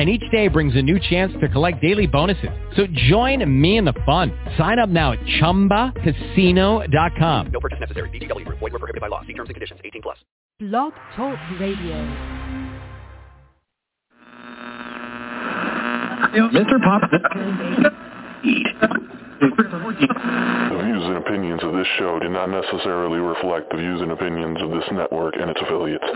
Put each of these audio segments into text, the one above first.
and each day brings a new chance to collect daily bonuses. So join me in the fun. Sign up now at ChumbaCasino.com. No purchase necessary. VGW. Void were prohibited by law. See terms and conditions. 18 plus. Blog Talk Radio. Mr. Pop. The views and opinions of this show do not necessarily reflect the views and opinions of this network and its affiliates.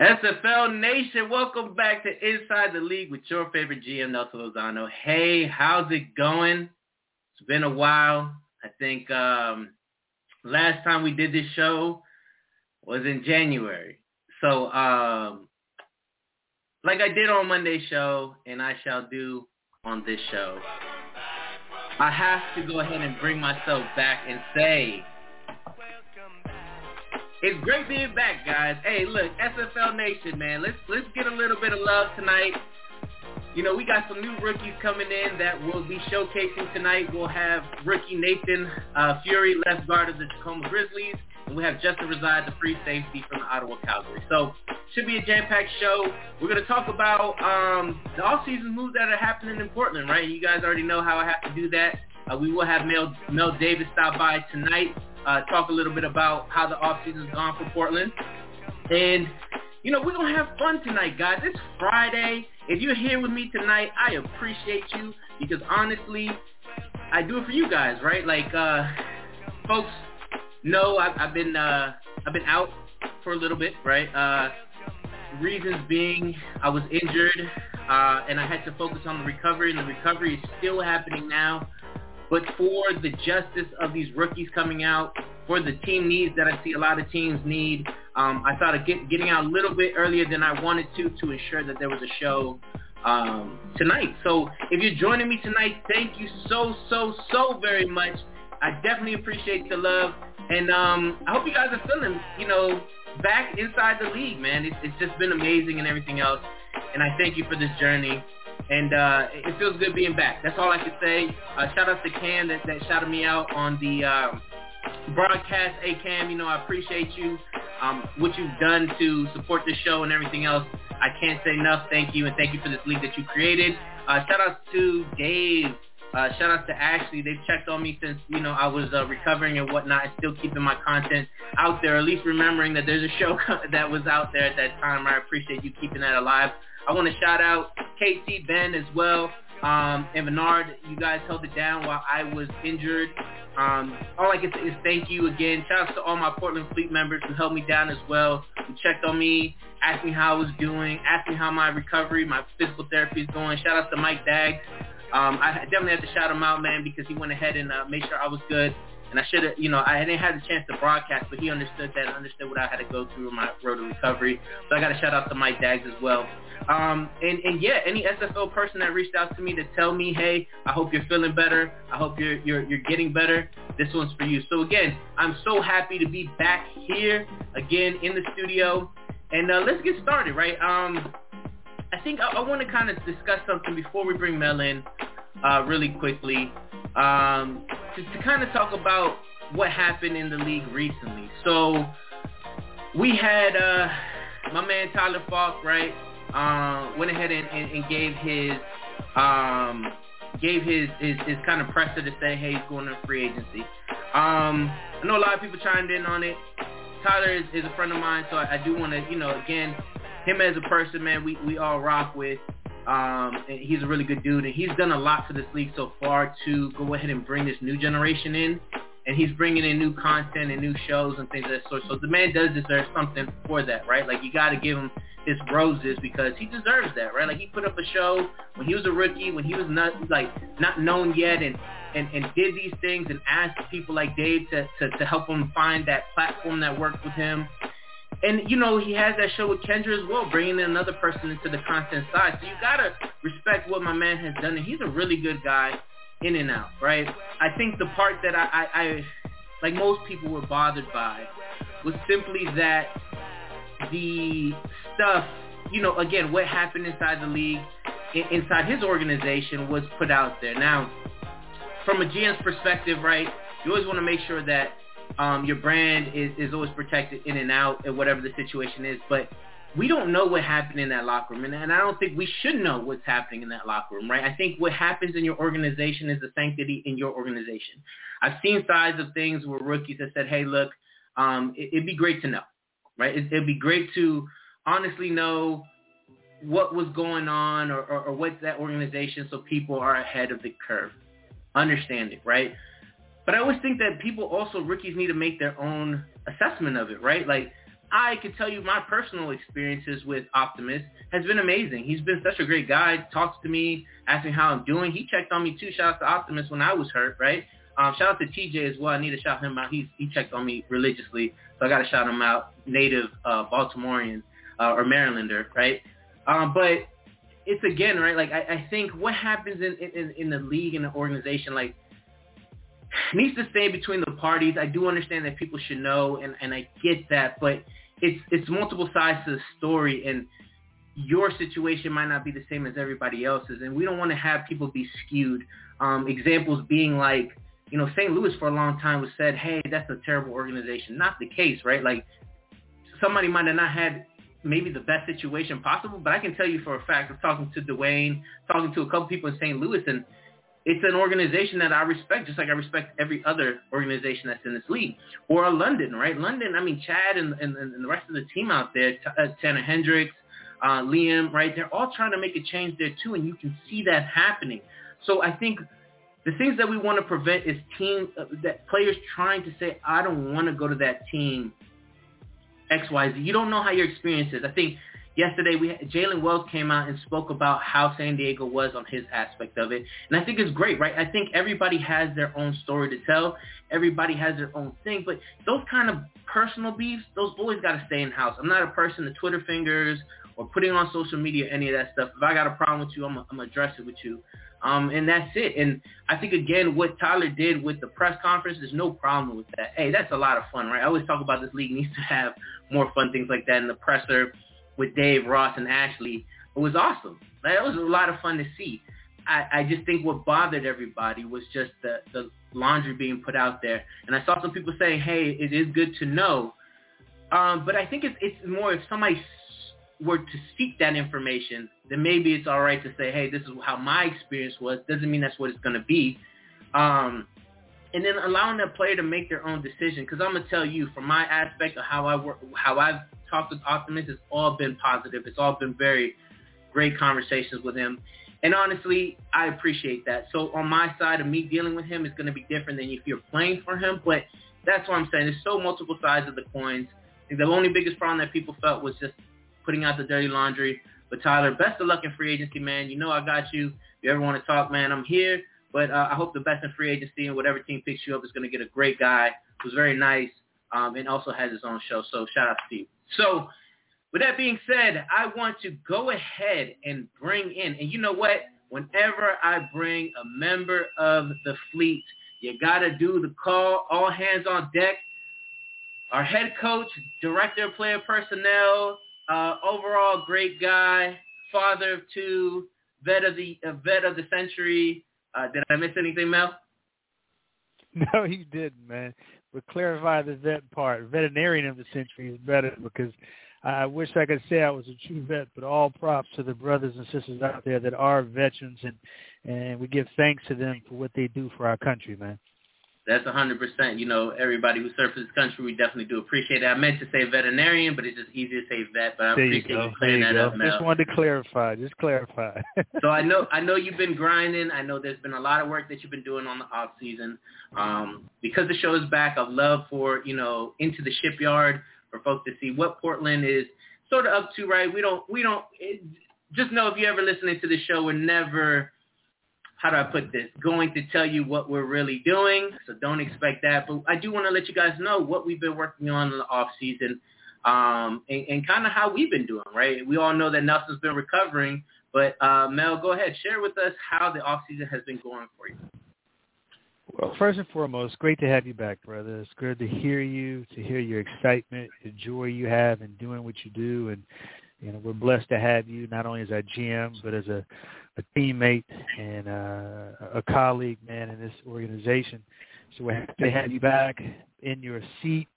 SFL Nation, welcome back to Inside the League with your favorite GM, Nelson Lozano. Hey, how's it going? It's been a while. I think um, last time we did this show was in January. So, um, like I did on Monday's show, and I shall do on this show, I have to go ahead and bring myself back and say it's great being back, guys. Hey, look, SFL Nation, man. Let's let's get a little bit of love tonight. You know, we got some new rookies coming in that we'll be showcasing tonight. We'll have rookie Nathan uh, Furry, left guard of the Tacoma Grizzlies, and we have Justin Reside, the free safety from the Ottawa Calvary. So, should be a jam-packed show. We're going to talk about um, the off-season moves that are happening in Portland, right? You guys already know how I have to do that. Uh, we will have Mel, Mel Davis stop by tonight uh, talk a little bit about how the offseason's gone for Portland. And, you know, we're going to have fun tonight, guys. It's Friday. If you're here with me tonight, I appreciate you because honestly, I do it for you guys, right? Like, uh, folks know I've, I've been, uh, I've been out for a little bit, right? Uh, reasons being I was injured, uh, and I had to focus on the recovery, and the recovery is still happening now. But for the justice of these rookies coming out, for the team needs that I see a lot of teams need, um, I thought of get, getting out a little bit earlier than I wanted to to ensure that there was a show um, tonight. So if you're joining me tonight, thank you so, so, so very much. I definitely appreciate the love. And um, I hope you guys are feeling, you know, back inside the league, man. It's, it's just been amazing and everything else. And I thank you for this journey and uh, it feels good being back. That's all I can say. Uh, shout out to Cam that, that shouted me out on the um, broadcast. Hey Cam, you know I appreciate you, um, what you've done to support the show and everything else. I can't say enough. Thank you, and thank you for this league that you created. Uh, shout out to Dave. Uh, shout out to Ashley. They've checked on me since, you know, I was uh, recovering and whatnot and still keeping my content out there, at least remembering that there's a show that was out there at that time. I appreciate you keeping that alive. I want to shout out KC Ben as well. Um, and Bernard, you guys held it down while I was injured. Um, all I can say is thank you again. Shout out to all my Portland Fleet members who held me down as well, who checked on me, asked me how I was doing, asked me how my recovery, my physical therapy is going. Shout out to Mike Daggs. Um, I definitely have to shout him out, man, because he went ahead and uh, made sure I was good. And I should have, you know, I didn't have the chance to broadcast, but he understood that and understood what I had to go through in my road to recovery. So I got to shout out to Mike Daggs as well. Um, and, and yeah, any SFL person that reached out to me to tell me, hey, I hope you're feeling better. I hope you're, you're, you're getting better. This one's for you. So again, I'm so happy to be back here again in the studio. And uh, let's get started, right? Um, I think I, I want to kind of discuss something before we bring Mel in uh, really quickly um, to, to kind of talk about what happened in the league recently. So we had uh, my man Tyler Falk, right? Um, went ahead and, and, and gave his um, gave his, his, his kind of presser to say, hey, he's going to free agency. Um, I know a lot of people chimed in on it. Tyler is, is a friend of mine, so I, I do want to, you know, again, him as a person, man, we, we all rock with. Um, and he's a really good dude, and he's done a lot for this league so far to go ahead and bring this new generation in. And he's bringing in new content and new shows and things of that sort. So the man does deserve something for that, right? Like you got to give him his roses because he deserves that, right? Like he put up a show when he was a rookie, when he was not like not known yet, and and, and did these things and asked people like Dave to, to to help him find that platform that worked with him. And you know he has that show with Kendra as well, bringing in another person into the content side. So you gotta respect what my man has done, and he's a really good guy, in and out, right? I think the part that I, I, I like most people were bothered by was simply that the stuff, you know, again, what happened inside the league, inside his organization was put out there. Now, from a GM's perspective, right, you always want to make sure that um, your brand is, is always protected in and out and whatever the situation is. But we don't know what happened in that locker room, and, and I don't think we should know what's happening in that locker room, right? I think what happens in your organization is the sanctity in your organization. I've seen sides of things where rookies have said, "Hey, look, um, it, it'd be great to know, right? It, it'd be great to honestly know what was going on or, or, or what's that organization, so people are ahead of the curve, understand it, right? But I always think that people also rookies need to make their own assessment of it, right? Like I could tell you my personal experiences with Optimus has been amazing. He's been such a great guy. Talks to me, asks me how I'm doing. He checked on me too. Shout out to Optimus when I was hurt, right? Um, shout out to TJ as well. I need to shout him out. He's, he checked on me religiously, so I got to shout him out. Native uh, Baltimorean uh, or Marylander, right? Um, but it's again, right? Like I, I think what happens in, in in the league and the organization, like needs to stay between the parties. I do understand that people should know, and, and I get that, but it's it's multiple sides to the story, and your situation might not be the same as everybody else's, and we don't want to have people be skewed. Um, examples being like, you know, St. Louis for a long time was said, hey, that's a terrible organization. Not the case, right? Like somebody might have not had maybe the best situation possible, but I can tell you for a fact, I'm talking to Dwayne, talking to a couple people in St. Louis, and it's an organization that I respect, just like I respect every other organization that's in this league. Or London, right? London, I mean, Chad and, and, and the rest of the team out there, T- uh, Tanner Hendricks, uh, Liam, right? They're all trying to make a change there too, and you can see that happening. So I think the things that we want to prevent is team uh, that players trying to say, I don't want to go to that team X, Y, Z. You don't know how your experience is. I think yesterday we Jalen Wells came out and spoke about how San Diego was on his aspect of it, and I think it's great, right? I think everybody has their own story to tell. Everybody has their own thing, but those kind of personal beefs, those always got to stay in house. I'm not a person to Twitter fingers or putting on social media any of that stuff. If I got a problem with you, I'm gonna address it with you. Um, and that's it. And I think again, what Tyler did with the press conference, there's no problem with that. Hey, that's a lot of fun, right? I always talk about this league needs to have more fun things like that in the presser with Dave, Ross, and Ashley. It was awesome. That was a lot of fun to see. I, I just think what bothered everybody was just the, the laundry being put out there. And I saw some people saying, hey, it is good to know. Um, but I think it's, it's more if somebody were to seek that information, then maybe it's all right to say, hey, this is how my experience was. Doesn't mean that's what it's going to be. Um, and then allowing that player to make their own decision. Because I'm gonna tell you, from my aspect of how I work, how I've talked with Optimus, it's all been positive. It's all been very great conversations with him. And honestly, I appreciate that. So on my side of me dealing with him is going to be different than if you're playing for him. But that's what I'm saying. There's so multiple sides of the coins. the only biggest problem that people felt was just putting out the dirty laundry. But Tyler, best of luck in free agency, man. You know I got you. If you ever want to talk, man, I'm here. But uh, I hope the best in free agency and whatever team picks you up is going to get a great guy who's very nice um, and also has his own show. So shout out to Steve. So with that being said, I want to go ahead and bring in, and you know what? Whenever I bring a member of the fleet, you got to do the call, all hands on deck. Our head coach, director of player personnel, uh, overall great guy, father of two, vet of the uh, vet of the century, uh, did I miss anything, Mel? No, you didn't, man. But clarify the vet part. Veterinarian of the century is better because I wish I could say I was a true vet, but all props to the brothers and sisters out there that are veterans, and and we give thanks to them for what they do for our country, man. That's a hundred percent. You know, everybody who serves this country, we definitely do appreciate it. I meant to say veterinarian, but it's just easier to say vet. But I there appreciate you, you, clearing you that go. up, Mel. Just wanted to clarify. Just clarify. so I know I know you've been grinding. I know there's been a lot of work that you've been doing on the off season. Um, because the show is back, I'd love for you know into the shipyard for folks to see what Portland is sort of up to. Right? We don't we don't it, just know if you're ever listening to the show, we're never how do I put this, going to tell you what we're really doing. So don't expect that. But I do want to let you guys know what we've been working on in the off season um, and, and kind of how we've been doing, right? We all know that Nelson's been recovering. But uh, Mel, go ahead. Share with us how the off season has been going for you. Well, first and foremost, great to have you back, brother. It's good to hear you, to hear your excitement, the joy you have in doing what you do, and you know we're blessed to have you not only as our GM but as a, a teammate and uh, a colleague, man, in this organization. So we're happy to have you back in your seat,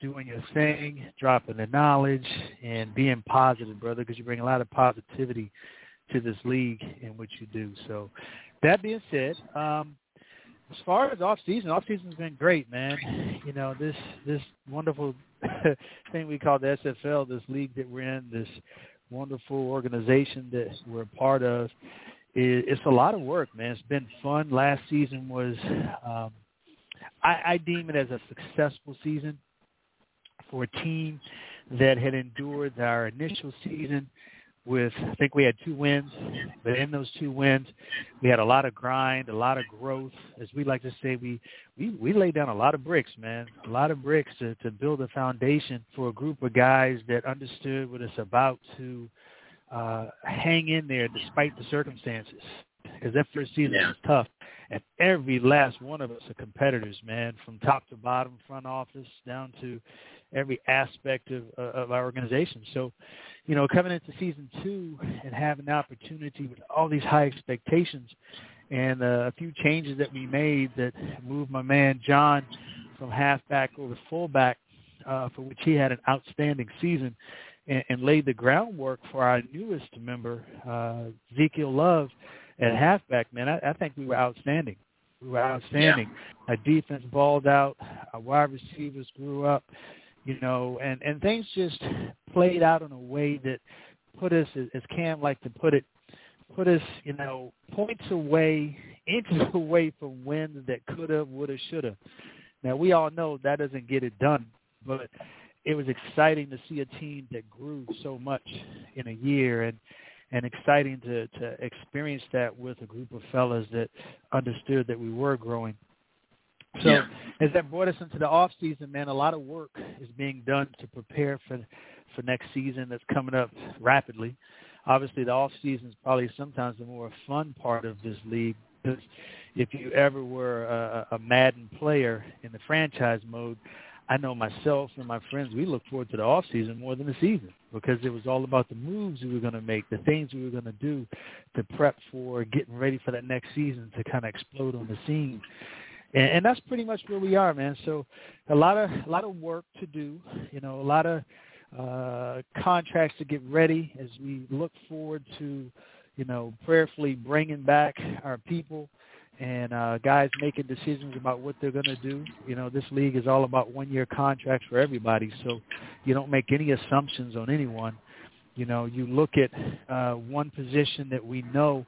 doing your thing, dropping the knowledge, and being positive, brother, because you bring a lot of positivity to this league in what you do. So that being said, um, as far as off season, off season's been great, man. You know this this wonderful thing we call the SFL, this league that we're in, this wonderful organization that we're a part of. It's a lot of work, man. It's been fun. Last season was, um, I, I deem it as a successful season for a team that had endured our initial season with I think we had two wins, but in those two wins, we had a lot of grind, a lot of growth. As we like to say, we we we laid down a lot of bricks, man, a lot of bricks to to build a foundation for a group of guys that understood what it's about to uh, hang in there despite the circumstances. Because that first season Yeah. was tough, and every last one of us are competitors, man, from top to bottom, front office down to every aspect of of our organization. So you know, coming into season two and having the opportunity with all these high expectations and uh, a few changes that we made that moved my man John from halfback over to fullback, uh, for which he had an outstanding season, and, and laid the groundwork for our newest member, uh, Ezekiel Love, at halfback. Man, I, I think we were outstanding. We were outstanding. Our defense balled out. Our wide receivers grew up you know, and and things just played out in a way that put us, as Cam liked to put it, put us, you know, points away, inches away from wins that could have, would have, should have. Now we all know that doesn't get it done, but it was exciting to see a team that grew so much in a year, and and exciting to to experience that with a group of fellas that understood that we were growing. So Yeah. as that brought us into the off season, man, a lot of work is being done to prepare for for next season that's coming up rapidly. Obviously, the off season is probably sometimes the more fun part of this league because if you ever were a, a Madden player in the franchise mode, I know myself and my friends, we look forward to the off season more than the season because it was all about the moves we were going to make, the things we were going to do to prep for getting ready for that next season to kind of explode on the scene and, and that's pretty much where we are, man. So a lot of a lot of work to do, you know, a lot of uh, contracts to get ready as we look forward to, you know, prayerfully bringing back our people and uh, guys making decisions about what they're going to do. You know, this league is all about one-year contracts for everybody, so you don't make any assumptions on anyone. You know, you look at uh, one position that we know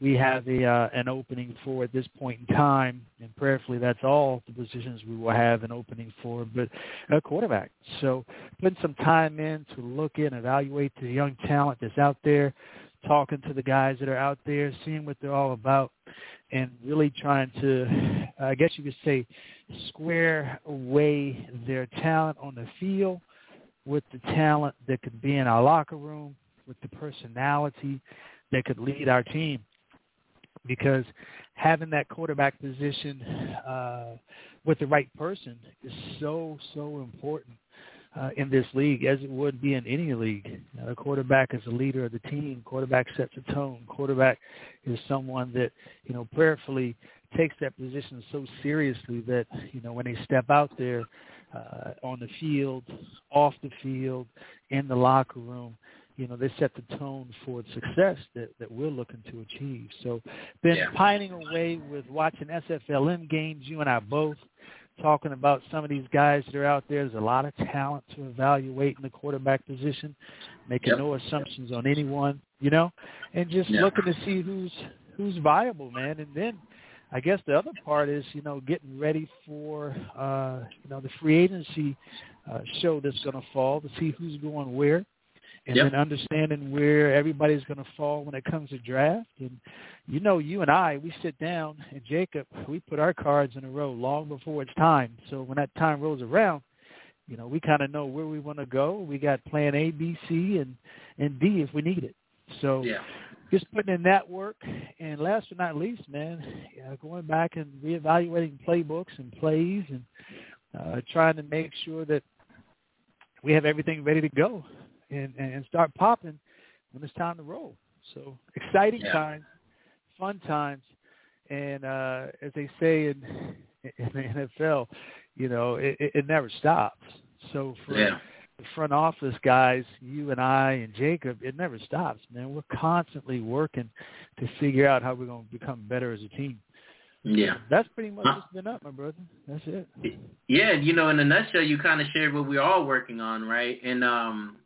we have a uh, an opening for at this point in time, and prayerfully that's all the positions we will have an opening for, but a quarterback. So putting some time in to look in, evaluate the young talent that's out there, talking to the guys that are out there, seeing what they're all about, and really trying to, I guess you could say, square away their talent on the field with the talent that could be in our locker room, with the personality that could lead our team because having that quarterback position uh, with the right person is so so important uh, in this league, as it would be in any league. Know, the quarterback is the leader of the team. Quarterback sets the tone. Quarterback is someone that you know prayerfully takes that position so seriously that you know when they step out there uh, on the field, off the field, in the locker room, you know, they set the tone for success that, that we're looking to achieve. So been Yeah. pining away with watching SFLM games, you and I both, talking about some of these guys that are out there. There's a lot of talent to evaluate in the quarterback position, making Yep. no assumptions on anyone, you know, and just Yeah. looking to see who's who's viable, man. And then I guess the other part is, you know, getting ready for, uh, you know, the free agency uh, show that's going to fall to see who's going where and Yep. then understanding where everybody's going to fall when it comes to draft. And you know, you and I, we sit down and Jacob, we put our cards in a row long before it's time. So when that time rolls around, you know, we kind of know where we want to go. We got plan A, B, C, and and D if we need it. So Yeah. just putting in that work. And last but not least, man, yeah, going back and reevaluating playbooks and plays and uh, trying to make sure that we have everything ready to go and, and start popping when it's time to roll. So exciting Yeah. times, fun times, and uh, as they say in, in the NFL, you know, it, it, never stops. So for Yeah. the front office guys, you and I and Jacob, it never stops, man. We're constantly working to figure out how we're going to become better as a team. Yeah. That's pretty much what's been up, my brother. That's it. Yeah, you know, in a nutshell, you kind of shared what we're all working on, right? And um,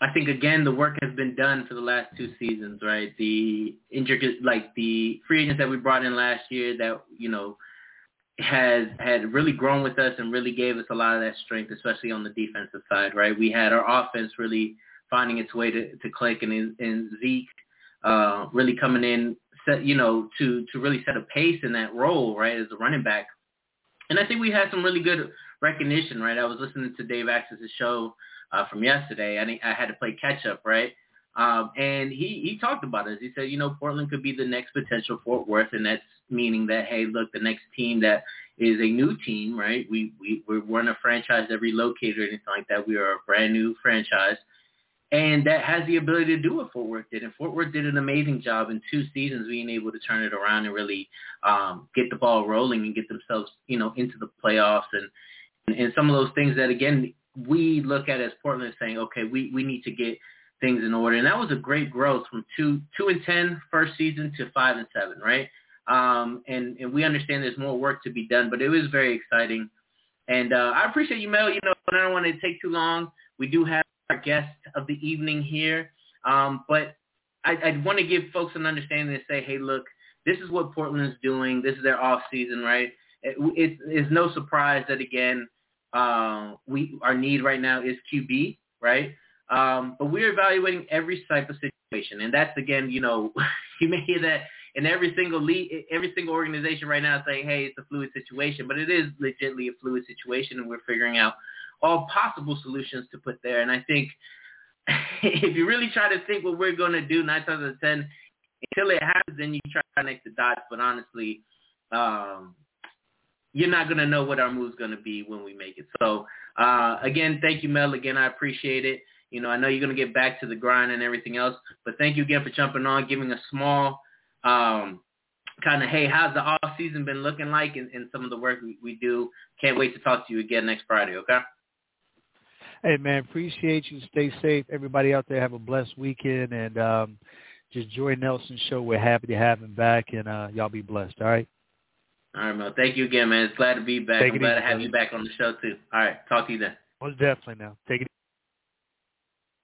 I think again, the work has been done for the last two seasons, right? The intricate, like the free agents that we brought in last year, that you know, has had really grown with us and really gave us a lot of that strength, especially on the defensive side, right? We had our offense really finding its way to, to click, and, and Zeke uh, really coming in, set, you know, to to really set a pace in that role, right, as a running back. And I think we had some really good recognition, right? I was listening to Dave Axis' show uh, from yesterday. I I had to play catch up, right? Um, and he he talked about it. He said, you know, Portland could be the next potential Fort Worth, and that's meaning that hey, look, the next team that is a new team, right? We we we weren't a franchise that relocated or anything like that. We are a brand new franchise, and that has the ability to do what Fort Worth did. And Fort Worth did an amazing job in two seasons, being able to turn it around and really um, get the ball rolling and get themselves, you know, into the playoffs and and some of those things that again we look at as Portland saying, okay, we we need to get things in order. And that was a great growth from two two and ten first season to five and seven, right? Um, and and we understand there's more work to be done, but it was very exciting. And uh, I appreciate you, Mel. You know, I don't want to take too long. We do have our guest of the evening here, um, but I, I want to give folks an understanding and say, hey, look, this is what Portland is doing. This is their off season, right? It, it, it's no surprise that again, uh, we our need right now is QB, right? Um, but we're evaluating every type of situation, and that's again, you know, you may hear that in every single league, every single organization right now saying, "Hey, it's a fluid situation," but it is legitimately a fluid situation, and we're figuring out all possible solutions to put there. And I think if you really try to think what we're going to do, nine times out of ten, until it happens, then you try to connect the dots. But honestly, um, you're not going to know what our move's going to be when we make it. So uh, again, thank you, Mel. Again, I appreciate it. You know, I know you're going to get back to the grind and everything else, but thank you again for jumping on, giving a small um, kind of, hey, how's the off season been looking like and, and some of the work we, we do. Can't wait to talk to you again next Friday, okay? Hey man, appreciate you. Stay safe. Everybody out there have a blessed weekend and um just Joy Nelson show. We're happy to have him back and uh y'all be blessed, all right? All right, Mel. Thank you again, man. It's glad to be back. Take I'm glad easy, to have you back on the show, too. All right. Talk to you then. Most definitely now. Take it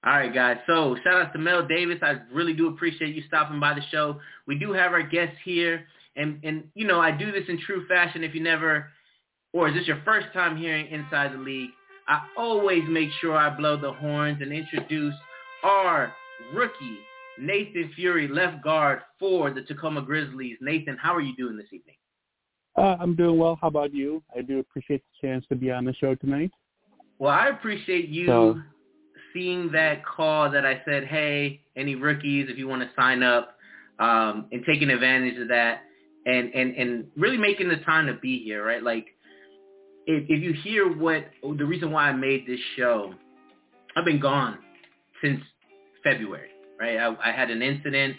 All right, guys. So shout out to Mel Davis. I really do appreciate you stopping by the show. We do have our guests here, and and you know I do this in true fashion. If you never, or is this your first time hearing Inside the League? I always make sure I blow the horns and introduce our rookie Nathan Furry, left guard for the Tacoma Grizzlies. Nathan, how are you doing this evening? Uh, I'm doing well. How about you? I do appreciate the chance to be on the show tonight. Well, I appreciate you So- seeing that call that I said, hey, any rookies, if you want to sign up, um, and taking advantage of that and, and, and really making the time to be here, right? Like, if, if you hear what, the reason why I made this show, I've been gone since February, right? I, I had an incident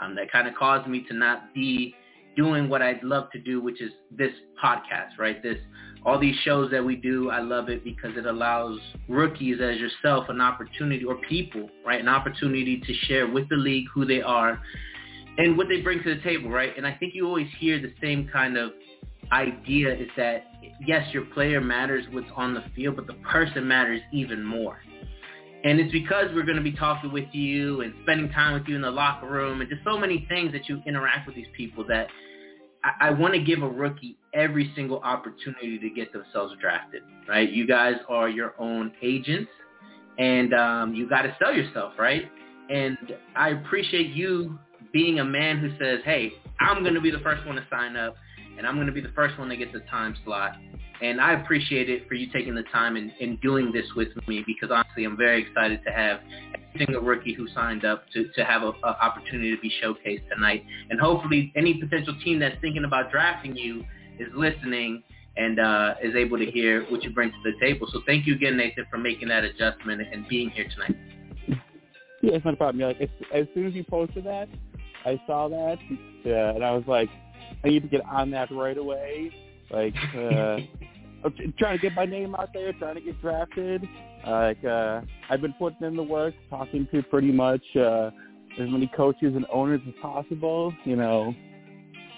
um, that kind of caused me to not be doing what I'd love to do, which is this podcast, right? This all these shows that we do, I love it because it allows rookies as yourself an opportunity, or people, right, an opportunity to share with the league who they are and what they bring to the table, right? And I think you always hear the same kind of idea is that yes, your player matters what's on the field, but the person matters even more. And it's because we're going to be talking with you and spending time with you in the locker room and just so many things that you interact with these people that I, I want to give a rookie every single opportunity to get themselves drafted, right? You guys are your own agents and um, you got to sell yourself, right? And I appreciate you being a man who says, hey, I'm going to be the first one to sign up and I'm going to be the first one to get a time slot. And I appreciate it for you taking the time and, and doing this with me because honestly, I'm very excited to have a single rookie who signed up to, to have an opportunity to be showcased tonight. And hopefully any potential team that's thinking about drafting you is listening and uh, is able to hear what you bring to the table. So thank you again, Nathan, for making that adjustment and being here tonight. Yeah, it's not a problem. Like, as, as soon as you posted that, I saw that, yeah, and I was like, I need to get on that right away. Like, uh, trying to get my name out there, trying to get drafted. Like, uh, I've been putting in the work, talking to pretty much uh, as many coaches and owners as possible. You know,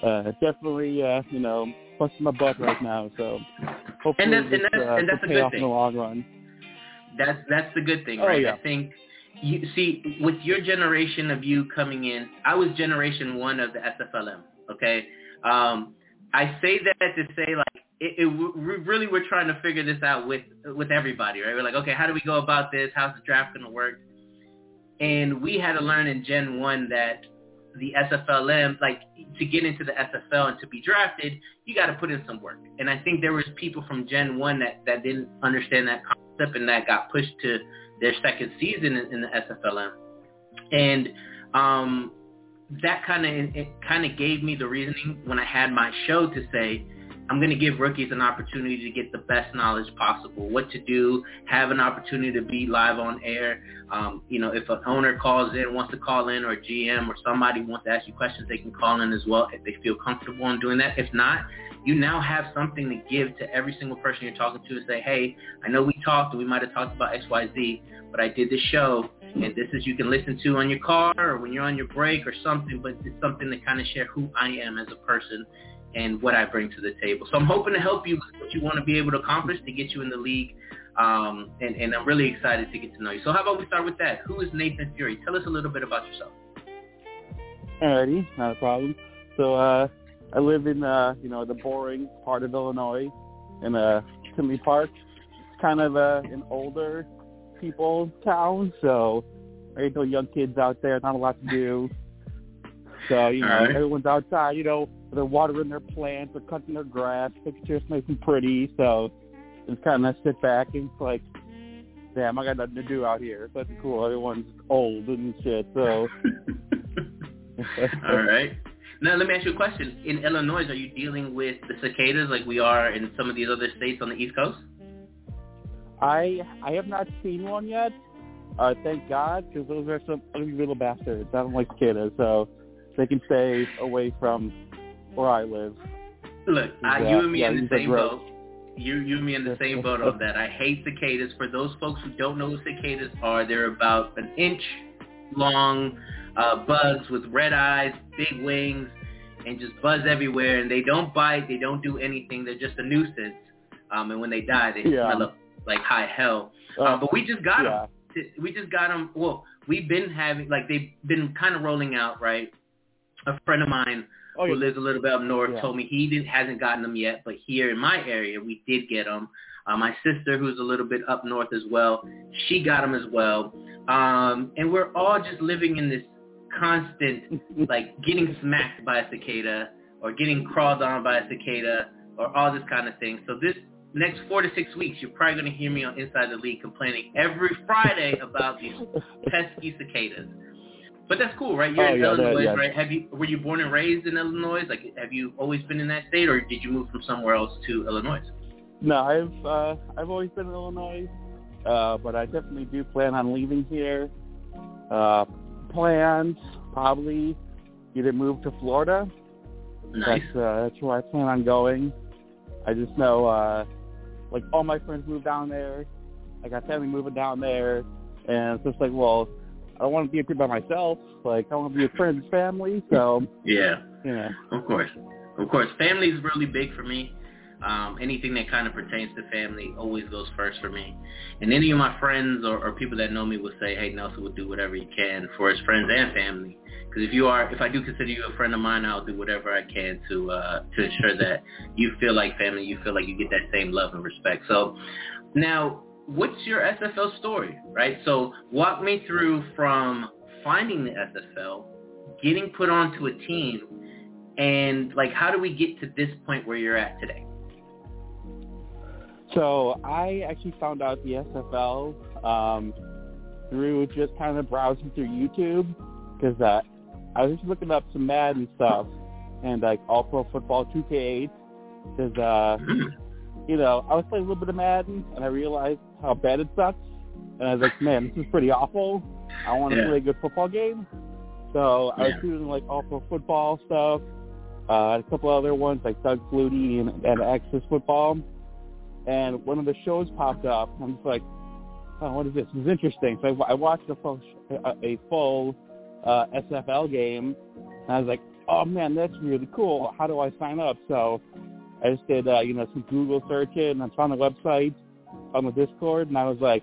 uh, definitely, uh, you know, busting my butt right now. So hopefully and that's, this, and that's, uh, and that's a pay good off thing. in the long run. That's that's the good thing, Oh, right? yeah. I think you see with your generation of you coming in, I was generation one of the SFLM. Okay, um, I say that to say like it, it we really we're trying to figure this out with with everybody, right? We're like, okay, how do we go about this? How's the draft going to work? And we had to learn in Gen One that the SFLM, like to get into the SFL and to be drafted, you got to put in some work. And I think there was people from Gen One that that didn't understand that concept and that got pushed to their second season in, in the SFLM. And um, that kind of kind of gave me the reasoning when I had my show to say I'm going to give rookies an opportunity to get the best knowledge possible, what to do, have an opportunity to be live on air. Um, you know, if an owner calls in, wants to call in, or GM or somebody wants to ask you questions, they can call in as well if they feel comfortable in doing that. If not, you now have something to give to every single person you're talking to and say, hey, I know we talked and we might have talked about X, Y, Z, but I did this show and this is you can listen to on your car or when you're on your break or something, but it's something to kind of share who I am as a person and what I bring to the table. So I'm hoping to help you with what you want to be able to accomplish to get you in the league. Um, and, and I'm really excited to get to know you. So how about we start with that? Who is Nathan Furry? Tell us a little bit about yourself. Alrighty, not a problem. So uh, I live in uh, you know the boring part of Illinois, in uh, Tinley Park. It's kind of uh, an older people town, so there ain't no young kids out there. Not a lot to do. So you know Alright. everyone's outside. You know they're watering their plants, they're cutting their grass, it's nice and pretty. So it's kind of sit back and it's like, damn, I got nothing to do out here. So that's cool. Everyone's old and shit. So. All right. Now let me ask you a question. In Illinois, are you dealing with the cicadas like we are in some of these other states on the East Coast? I I have not seen one yet. Uh, thank God, because those are some ugly little bastards. I don't like cicadas, so they can stay away from where I live. Look, I, you and me yeah, in the same boat. You, you and me in the same boat on that. I hate cicadas. For those folks who don't know what cicadas are, they're about an inch long uh, bugs with red eyes, big wings, and just buzz everywhere. And they don't bite. They don't do anything. They're just a nuisance. Um, and when they die, they Yeah. smell up like high hell. Uh, Uh, but we just got yeah. them. We just got them. Well, we've been having like they've been kind of rolling out, right? A friend of mine Oh, who yeah. lives a little bit up north Yeah. told me he didn't hasn't gotten them yet, but here in my area we did get them. Uh, my sister, who's a little bit up north as well, she got them as well. Um, and we're all just living in this constant, like getting smacked by a cicada or getting crawled on by a cicada or all this kind of thing. So this next four to six weeks, you're probably going to hear me on Inside the League complaining every Friday about these pesky cicadas. But that's cool, right? You're Oh, in yeah, that- Illinois, yeah. right? Have you were you born and raised in Illinois? Like, have you always been in that state, or did you move from somewhere else to Illinois? No, I've uh, I've always been in Illinois, uh, but I definitely do plan on leaving here. Uh, plans probably either move to Florida. Nice. That's uh, that's where I plan on going. I just know uh, like all my friends moved down there. I got family moving down there, and it's just like, well, I don't want to be up here by myself. Like I want to be with friends family. So Yeah. you know, Of course. Of course. Family is really big for me. Um, anything that kind of pertains to family always goes first for me. And any of my friends or, or people that know me will say, hey, Nelson will do whatever he can for his friends and family. Because if you are, if I do consider you a friend of mine, I'll do whatever I can to uh, to ensure that you feel like family, you feel like you get that same love and respect. So now, what's your SFL story, right? So walk me through from finding the SFL, getting put onto a team, and like how do we get to this point where you're at today? So I actually found out the SFL um, through just kind of browsing through YouTube because uh, I was just looking up some Madden stuff and like All Pro Football 2K8 because uh, you know I was playing a little bit of Madden and I realized how bad it sucks and I was like, man, this is pretty awful. I want to Yeah. play a good football game. So I was doing like All Pro Football stuff, uh, a couple other ones like Doug Flutie and, and Axis Football. And one of the shows popped up. I'm just like, oh, what is this? This is interesting. So I, I watched a full, a full uh, SFL game, and I was like, oh man, that's really cool. How do I sign up? So I just did, uh, you know, some Google searching and I found the website on the Discord, and I was like,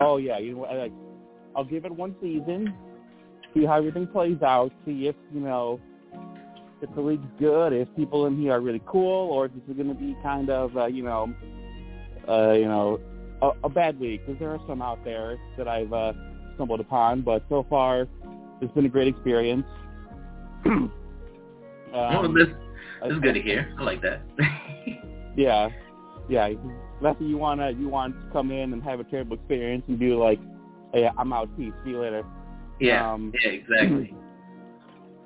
oh yeah, you know, I, like, I'll give it one season, see how everything plays out, see if you know if the league's good, if people in here are really cool, or if this is going to be kind of, uh, you know, uh, you know, a, a bad league because there are some out there that I've uh, stumbled upon. But so far, it's been a great experience. um, this is good to hear. I like that. Yeah, yeah. Nothing you wanna you want to come in and have a terrible experience and do like, hey, I'm out, peace, see you later. yeah, Um, yeah, exactly.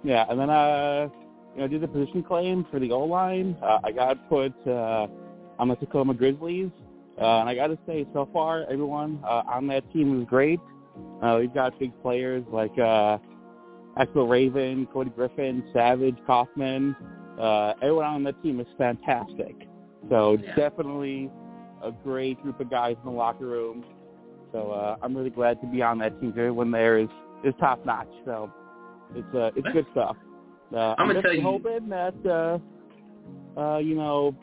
Yeah, and then uh, you know, did the position claim for the O line. Uh, I got put uh, on the Tacoma Grizzlies, uh, and I got to say, so far, everyone uh, on that team is great. Uh, we've got big players like uh, Axel Raven, Cody Griffin, Savage, Kaufman. Uh, everyone on that team is fantastic. So Yeah. definitely a great group of guys in the locker room. So uh, I'm really glad to be on that team. Everyone there is is top notch. So it's uh, it's good stuff. Uh, I'm gonna just tell you- hoping that uh, uh, you know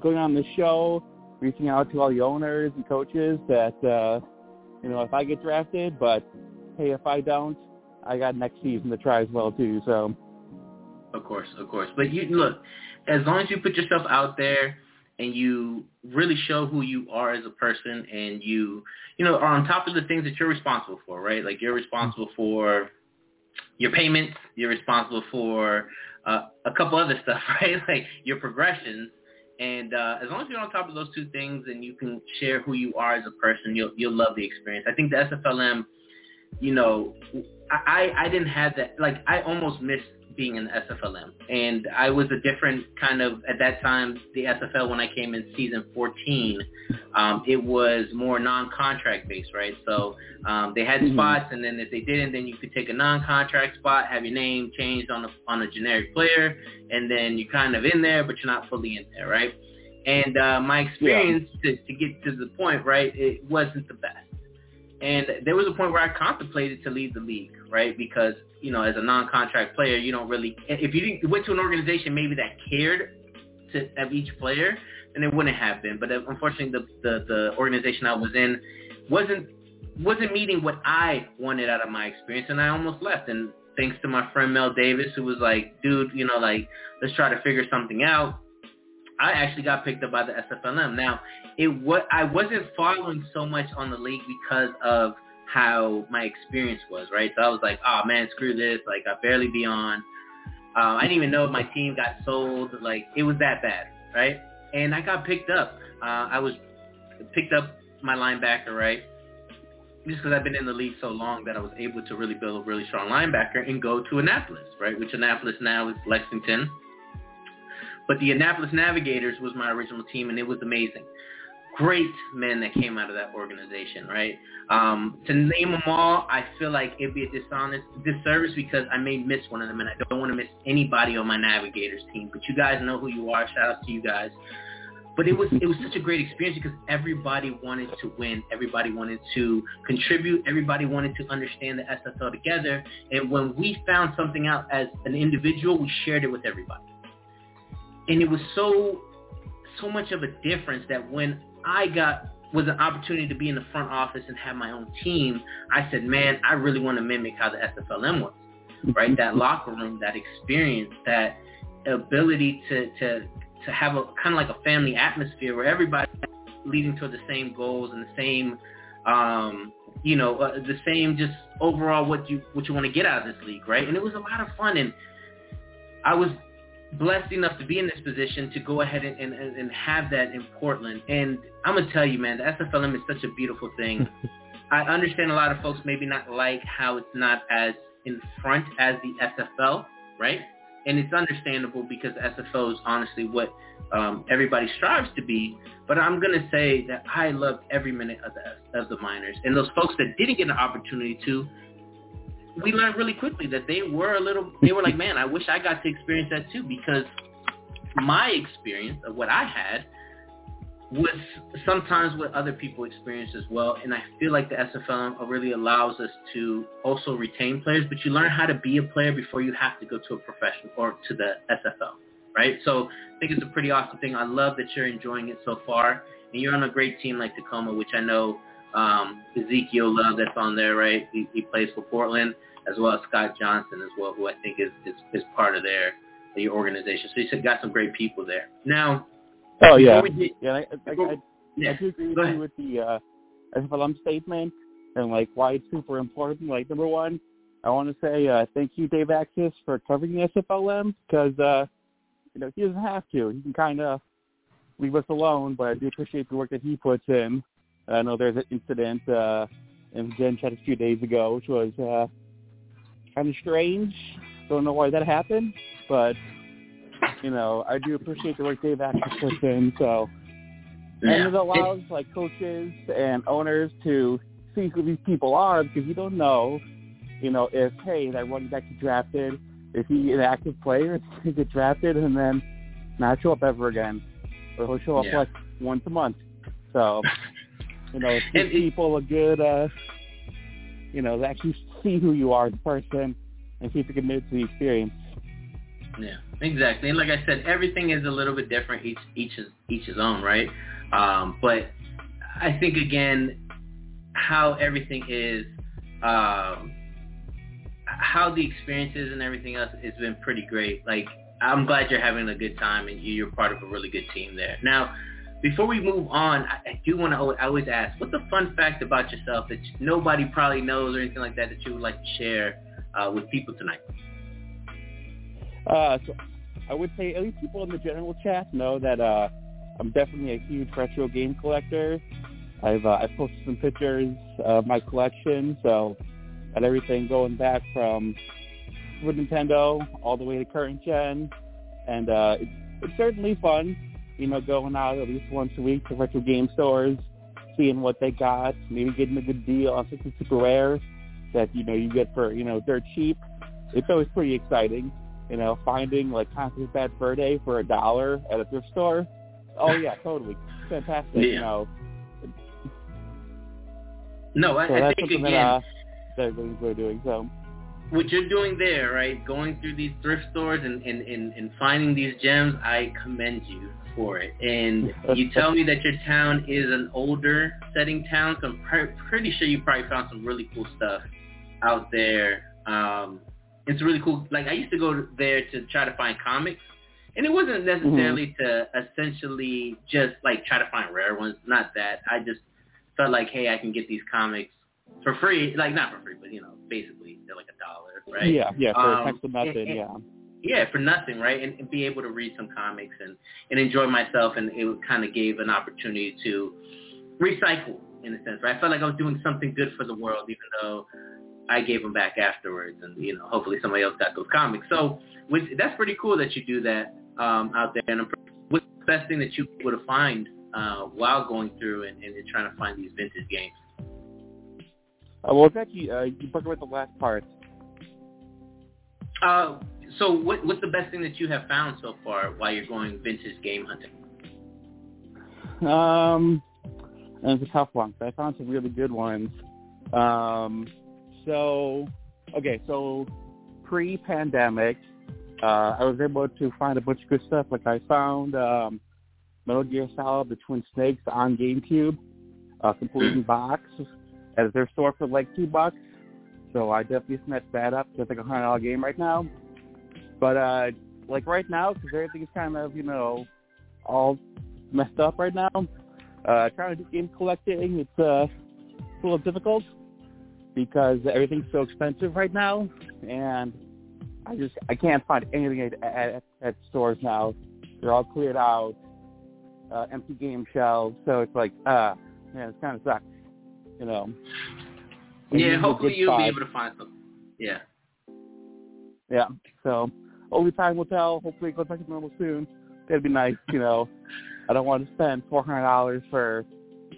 going on the show, reaching out to all the owners and coaches that uh, you know if I get drafted, but hey, if I don't, I got next season to try as well too. So Of course, of course. But you look, as long as you put yourself out there and you really show who you are as a person and you you know are on top of the things that you're responsible for, right? Like you're responsible for your payments, you're responsible for uh, a couple other stuff, right? Like your progressions. And uh, as long as you're on top of those two things and you can share who you are as a person, you'll you'll love the experience. I think the SFLM, you know, I I I didn't have that. Like I almost missed being in the SFLM, and I was a different kind of at that time. The SFL when I came in season 14, um, it was more non-contract based, right? So um, they had Mhm. spots, and then if they didn't, then you could take a non-contract spot, have your name changed on a on a generic player, and then you're kind of in there, but you're not fully in there, right? And uh, my experience to, to get to the point, right, it wasn't the best. And there was a point where I contemplated to leave the league, right? Because, you know, as a non-contract player, you don't really, if you went to an organization maybe that cared to of each player, then it wouldn't have been. But uh, unfortunately, the, the, the organization I was in wasn't, wasn't meeting what I wanted out of my experience, and I almost left. And thanks to my friend Mel Davis, who was like, dude, you know, like, let's try to figure something out. I actually got picked up by the SFLM. Now, it what I wasn't following so much on the league because of how my experience was, right? So I was like, oh man, screw this. Like I barely be on. Uh, I didn't even know if my team got sold. Like it was that bad, right? And I got picked up. Uh, I was picked up my linebacker, right? Just because I've been in the league so long that I was able to really build a really strong linebacker and go to Annapolis, right? Which Annapolis now is Lexington. But the Annapolis Navigators was my original team, and it was amazing. Great men that came out of that organization, right? Um, to name them all, I feel like it'd be a dishonest disservice because I may miss one of them, and I don't want to miss anybody on my Navigators team. But you guys know who you are. Shout out to you guys. But it was it was such a great experience because everybody wanted to win. Everybody wanted to contribute. Everybody wanted to understand the SFL together. And when we found something out as an individual, we shared it with everybody and it was so so much of a difference that when I got was an opportunity to be in the front office and have my own team, I said, man, I really want to mimic how the SFLM was, right? that locker room, that experience, that ability to to to have a kind of like a family atmosphere where everybody leading toward the same goals and the same um you know uh, the same just overall what you what you want to get out of this league right? And it was a lot of fun. And i was blessed enough to be in this position to go ahead and, and, and have that in Portland. And I'm gonna tell you, man, the SFLM is such a beautiful thing. I understand a lot of folks maybe not like how it's not as in front as the SFL, right? And it's understandable because SFL is honestly what um, everybody strives to be. But I'm gonna say that I loved every minute of the of the minors, and those folks that didn't get an opportunity to, we learned really quickly that they were a little. They were like, man, I wish I got to experience that too because my experience of what I had was sometimes what other people experience as well. And I feel like the SFL really allows us to also retain players, but you learn how to be a player before you have to go to a professional or to the SFL, right? So I think it's a pretty awesome thing. I love that you're enjoying it so far. And you're on a great team like Tacoma, which I know um, Ezekiel Love that's on there, right? He, he plays for Portland, as well as Scott Johnson as well, who I think is, is, is part of their your organization. So you got some great people there. Now, Oh yeah, did, yeah. I, I, I, yeah. I do agree with you with the uh, SFLM statement and like why it's super important. Like number one, I want to say uh, thank you, Dave Axis, for covering the SFLM because uh, you know he doesn't have to. He can kind of leave us alone, but I do appreciate the work that he puts in. I know there's an incident uh, in Gen Chat a few days ago, which was uh, kind of strange. Don't know why that happened, but you know, I do appreciate the work Dave actually puts in. So, Yeah. and it allows like coaches and owners to see who these people are because you don't know, you know, if hey that running back gets drafted, is he an active player? He get drafted and then not show up ever again, or he'll show up Yeah. like once a month. So, you know, it gives people a good, uh, you know, actually see who you are as a person and see if you can admit to the experience. Yeah, exactly. And like I said, everything is a little bit different. Each each is each his own, right? Um, but I think again, how everything is, um, how the experiences and everything else has been pretty great. Like I'm glad you're having a good time and you're part of a really good team there. Now, before we move on, I, I do want to I always ask, what's a fun fact about yourself that nobody probably knows or anything like that that you would like to share uh, with people tonight? Uh, so I would say at least people in the general chat know that uh, I'm definitely a huge retro game collector. I've uh, I've posted some pictures of my collection, so got everything going back from Nintendo all the way to current gen, and uh, it's, it's certainly fun, you know, going out at least once a week to retro game stores, seeing what they got, maybe getting a good deal on something super rare that you know you get for you know dirt cheap. It's always pretty exciting you know, finding like Conker's Bad Day for a dollar at a thrift store. Oh yeah, totally. Fantastic, Yeah. you know. No, I, So I that's think again, that uh that everybody's really doing. So what you're doing there, right, going through these thrift stores and, and, and, and finding these gems, I commend you for it. And you tell me that your town is an older setting town, so I'm pr- pretty sure you probably found some really cool stuff out there. Um, it's really cool. Like I used to go there to try to find comics, and it wasn't necessarily to essentially just like try to find rare ones. Not that. I just felt like, hey, I can get these comics for free. Like not for free, but you know, basically they're like a dollar, right? yeah, yeah, for Um, to nothing, and- and- yeah. Yeah, for nothing, right? And, and be able to read some comics and, and enjoy myself, and it kind of gave an opportunity to recycle in a sense, right? I felt like I was doing something good for the world, even though I gave them back afterwards, and you know, hopefully somebody else got those comics. So with, that's pretty cool that you do that um, out there. And I'm, what's the best thing that you were able to find uh, while going through and, and trying to find these vintage games? Uh, well, Becky, uh, you broke with the last part. Uh, so what, what's the best thing that you have found so far while you're going vintage game hunting? Um, it's a tough one. I found some really good ones. Um, so, okay, so pre-pandemic, uh, I was able to find a bunch of good stuff. Like I found um, Metal Gear Solid: The Twin Snakes on GameCube, uh, complete box, at their store for like two bucks. So I definitely snatched that up. It's like a hundred dollar game right now. But uh, like right now, because everything's kind of you know all messed up right now. Uh, trying to do game collecting, it's uh, it's a little difficult because everything's so expensive right now, and I just I can't find anything at, at, at stores now. They're all cleared out, uh, empty game shelves. So it's like, uh, man, it kind of sucks, you know. And Yeah, hopefully you'll be able to find something. Yeah. Yeah. So only time will tell. Hopefully it goes back to normal soon. That'd be nice, you know. I don't want to spend four hundred dollars for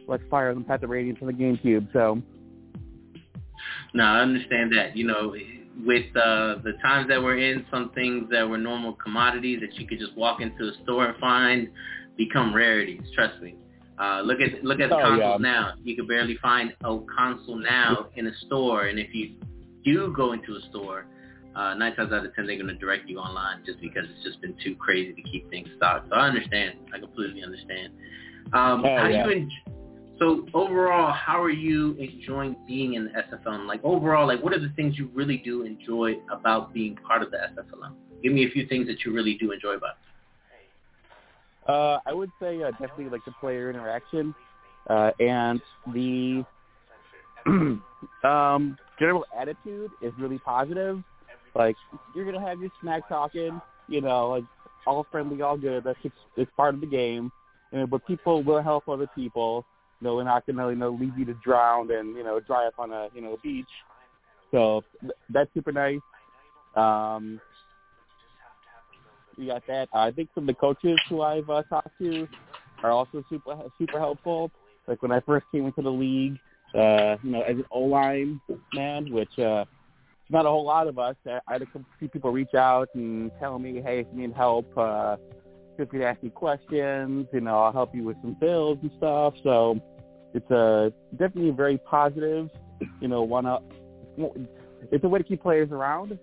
like Fire Emblem: Path of Radiance from the GameCube. So No, I understand that. You know, with uh, the times that we're in, some things that were normal commodities that you could just walk into a store and find become rarities. Trust me. Uh, look at look at the Oh, consoles yeah. now. You can barely find a console now in a store, and if you do go into a store, uh, nine times out of ten they're going to direct you online just because it's just been too crazy to keep things stocked. So I understand. I completely understand. Um, Oh, how yeah. you en- so overall, how are you enjoying being in the SFLM? Like overall, like what are the things you really do enjoy about being part of the SFLM? Give me a few things that you really do enjoy about. it. uh, I would say uh, definitely like the player interaction uh, and the um, general attitude is really positive. Like you're gonna have your smack talking, you know, like all friendly, all good. That's just it's part of the game. Know, but people will help other people. You know, we're not gonna you know leave you to drown and you know dry up on a you know beach. So that's super nice. Um, you got that. I think some of the coaches who I've uh, talked to are also super super helpful. Like when I first came into the league, uh, you know, as an O line man, which uh, not a whole lot of us. I I had a few people reach out and tell me, hey, if you need help, uh, feel free to ask me questions. You know, I'll help you with some bills and stuff. So it's a definitely very positive. You know, wanna it's a way to keep players around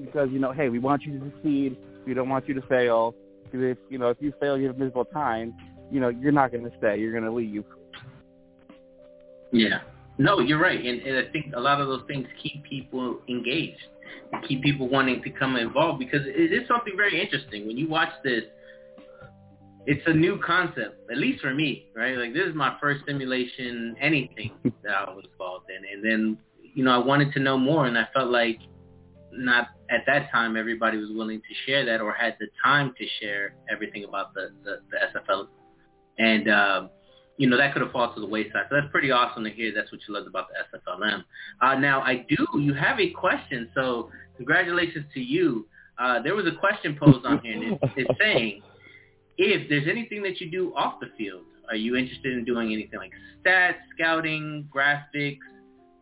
because you know, hey, we want you to succeed. We don't want you to fail. 'Cause if you know if you fail, you have miserable time. You know, you're not going to stay. You're going to leave. Yeah. No, you're right, and, and I think a lot of those things keep people engaged, keep people wanting to come involved because it is something very interesting when you watch this. It's a new concept, at least for me, right? Like this is my first simulation, anything that I was involved in, and then you know I wanted to know more, and I felt like not at that time everybody was willing to share that or had the time to share everything about the the, the SFL, and. Uh, you know, that could have fallen to the wayside. So that's pretty awesome to hear that's what you loved about the SFLM. Uh, now, I do, you have a question, so congratulations to you. Uh, there was a question posed on here, and it's, it's saying, if there's anything that you do off the field, are you interested in doing anything like stats, scouting, graphics,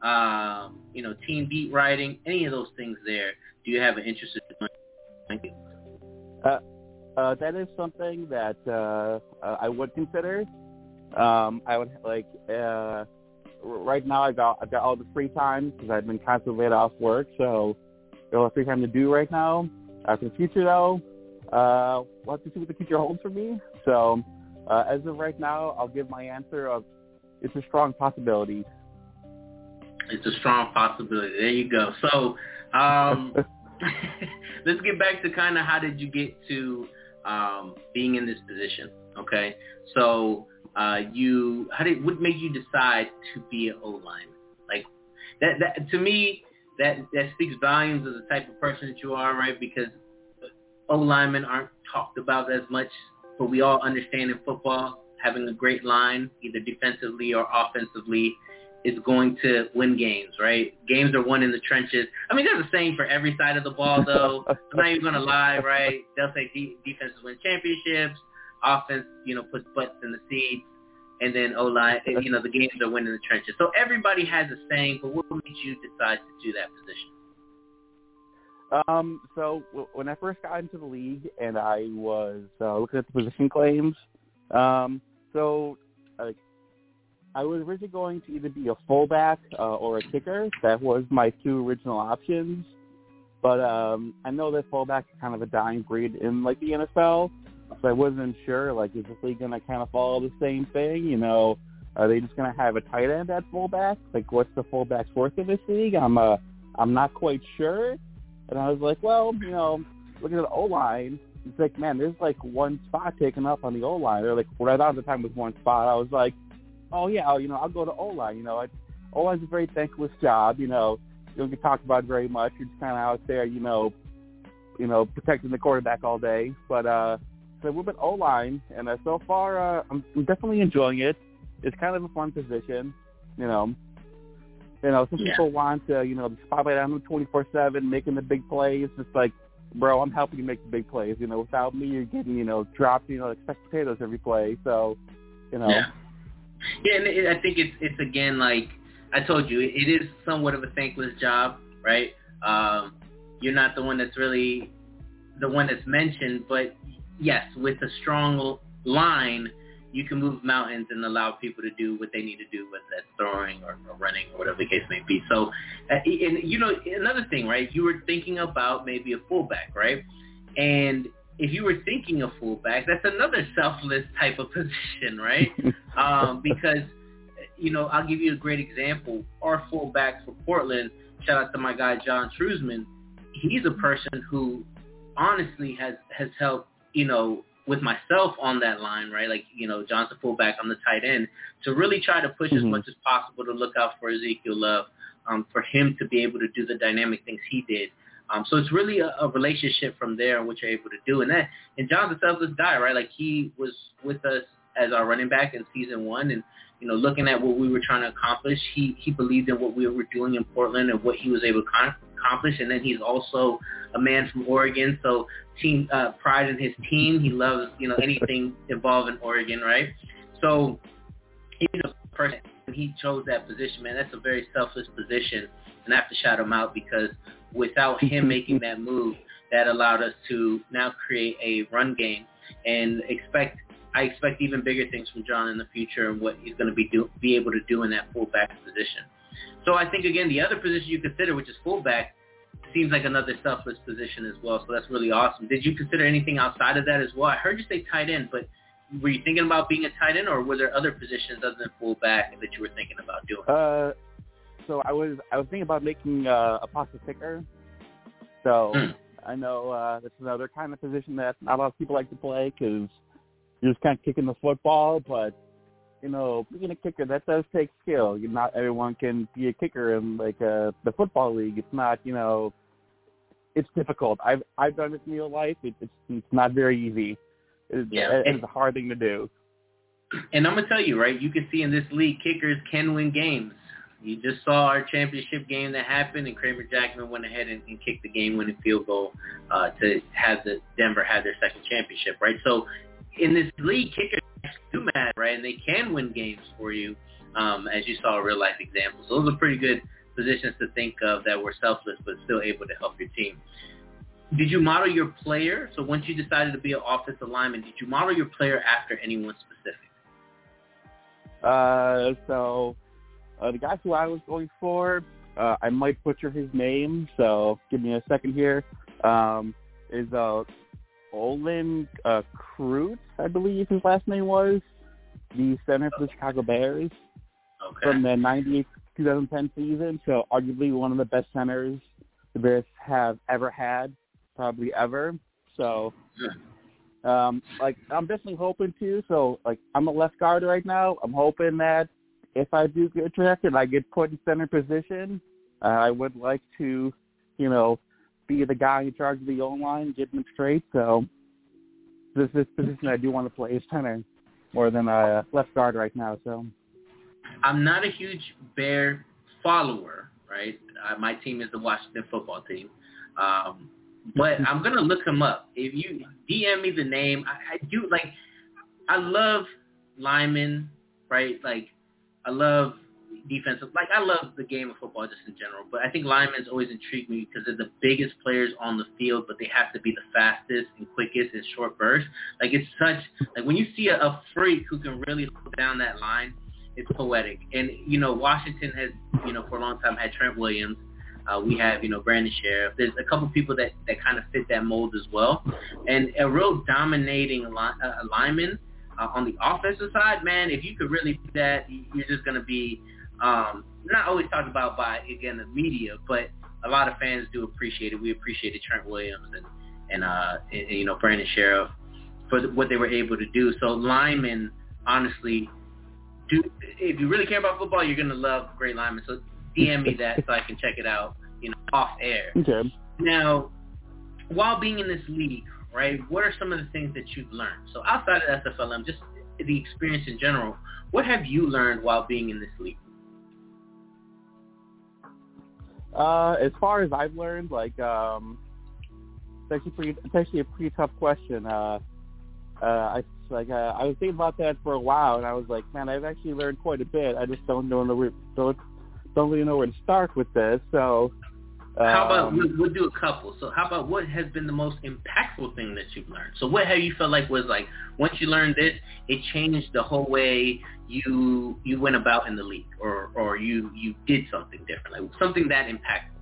um, you know, team beat writing, any of those things there? Do you have an interest in doing? Thank you. Uh, uh, that is something that uh, uh, I would consider. Um, I would like uh, right now. I got I've got all the free time because I've been constantly laid off work, so got all the free time to do right now. Uh, for the future, though, uh, we'll have to see what the future holds for me. So, uh, as of right now, I'll give my answer of it's a strong possibility. It's a strong possibility. There you go. So, um, let's get back to kind of how did you get to um, being in this position? Okay, so uh, you how did what made you decide to be an O lineman? Like that, that to me that that speaks volumes of the type of person that you are, right? Because O linemen aren't talked about as much, but we all understand in football having a great line, either defensively or offensively, is going to win games, right? Games are won in the trenches. I mean, there's a saying for every side of the ball, though. I'm not even going to lie, right? They'll say de- defenses win championships, offense, you know, puts butts in the seats, and then O-line, you know, the games are won in the trenches. So everybody has a saying, but what made you decide to do that position? Um, so w- when I first got into the league and I was uh, looking at the position claims, um, so uh, I was originally going to either be a fullback uh, or a kicker. That was my two original options. But um, I know that fullback is kind of a dying breed in like the NFL, I wasn't sure. Like, is this league going to kind of follow the same thing? You know, are they just going to have a tight end at fullback? Like, what's the fullback's worth in this league? I'm uh, I'm not quite sure. And I was like, well, you know, looking at the O line, it's like, man, there's like one spot taken up on the O line. They're like, I thought at the time was one spot. I was like, oh yeah, you know, I'll go to O line. You know, O line's a very thankless job. You know, you don't get talked about very much. You're just kind of out there, you know, you know, protecting the quarterback all day. But uh, so we've been O line, and uh, so far, uh, I'm, I'm definitely enjoying it. It's kind of a fun position, you know. You know, some Yeah. people want to, you know, spotlight on them 24/7, making the big plays. It's just like, bro, I'm helping you make the big plays. You know, without me, you're getting, you know, dropped, you know, like potatoes every play. So, you know, Yeah. Yeah, and it, I think it's it's again like I told you, it, it is somewhat of a thankless job, right? Um, you're not the one that's really the one that's mentioned, but yes, with a strong line, you can move mountains and allow people to do what they need to do, whether that's throwing or, or running or whatever the case may be. So, uh, and you know, another thing, right? You were thinking about maybe a fullback, right? And if you were thinking of fullback, that's another selfless type of position, right? um, because you know, I'll give you a great example. Our fullback for Portland, shout out to my guy John Truzman. He's a person who honestly has has helped, you know, with myself on that line, right? Like, you know, John's the fullback, I'm the tight end, to really try to push as Mhm. much as possible to look out for Ezekiel Love, um, for him to be able to do the dynamic things he did. Um, so it's really a, a relationship from there, in which you're able to do. And that, and John's a selfless guy, right? Like he was with us as our running back in season one, and you know, looking at what we were trying to accomplish, he he believed in what we were doing in Portland and what he was able to con- accomplish. And then he's also a man from Oregon, so team uh, pride in his team. He loves you know anything involving Oregon, right? So he's a person. He chose that position, man. That's a very selfless position, and I have to shout him out because without him making that move, that allowed us to now create a run game and expect I expect even bigger things from John in the future and what he's going to be do, be able to do in that fullback position. So I think again the other position you consider, which is fullback, seems like another selfless position as well. So that's really awesome. Did you consider anything outside of that as well? I heard you say tight end, but were you thinking about being a tight end, or were there other positions other than fullback that you were thinking about doing? Uh, so I was I was thinking about making uh, a pasta kicker. So Hmm. I know uh, that's another kind of position that not a lot of people like to play because you're just kind of kicking the football. But you know, being a kicker that does take skill. You not everyone can be a kicker in like uh, the football league. It's not you know, it's difficult. I've I've done it in real life. It, it's it's not very easy. It's, Yeah. it's a hard thing to do. And I'm gonna tell you, right? You can see in this league, kickers can win games. You just saw our championship game that happened, and Kramer Jackman went ahead and, and kicked the game-winning field goal uh, to have the Denver have their second championship, right? So in this league, kickers do matter, right? And they can win games for you, um, as you saw real-life examples. Those are pretty good positions to think of that were selfless but still able to help your team. Did you model your player? So once you decided to be an offensive lineman, did you model your player after anyone specific? Uh, so uh, the guy who I was going for, uh, I might butcher his name, so give me a second here. Um, is uh, Olin uh, Kreutz, I believe his last name was, the center for the Chicago Bears Okay. from the 98-2010 season. So arguably one of the best centers the Bears have ever had, probably ever. So um, like I'm definitely hoping to. So like I'm a left guard right now. I'm hoping that if I do get drafted, I get put in center position. Uh, I would like to, you know, be the guy in charge of the O line, get them straight. So this this position I do want to play is center more than a left guard right now. So I'm not a huge Bear follower, right? Uh, my team is the Washington football team. Um, but I'm gonna look him up. If you DM me the name, I, I do like. I love linemen, right? Like, I love defensive. Like, I love the game of football just in general. But I think linemen's always intrigue me because they're the biggest players on the field, but they have to be the fastest and quickest in short bursts. Like, it's such like when you see a, a freak who can really hold down that line, it's poetic. And you know, Washington has you know for a long time had Trent Williams. Uh, we have, you know, Brandon Scherff. There's a couple people that, that kind of fit that mold as well. And a real dominating li- uh, lineman uh, on the offensive side, man, if you could really do that, you're just going to be um, not always talked about by, again, the media, but a lot of fans do appreciate it. We appreciated Trent Williams and, and, uh, and, and you know, Brandon Scherff for the, what they were able to do. So linemen, honestly, do if you really care about football, you're going to love great linemen. So DM me that so I can check it out, you know, off air. okay. Now, while being in this league, right, what are some of the things that you've learned? So outside of SFLM, just the experience in general, what have you learned while being in this league? Uh, as far as I've learned, like, um, it's actually pretty, it's actually a pretty tough question. Uh, uh, I like, uh, I was thinking about that for a while, and I was like, man, I've actually learned quite a bit. I just don't know where, don't, don't really know where to start with this. So, How about we'll, we'll do a couple. So how about what has been the most impactful thing that you've learned? So what have you felt like was like once you learned this, it changed the whole way you you went about in the league, or or you you did something different, like something that impactful.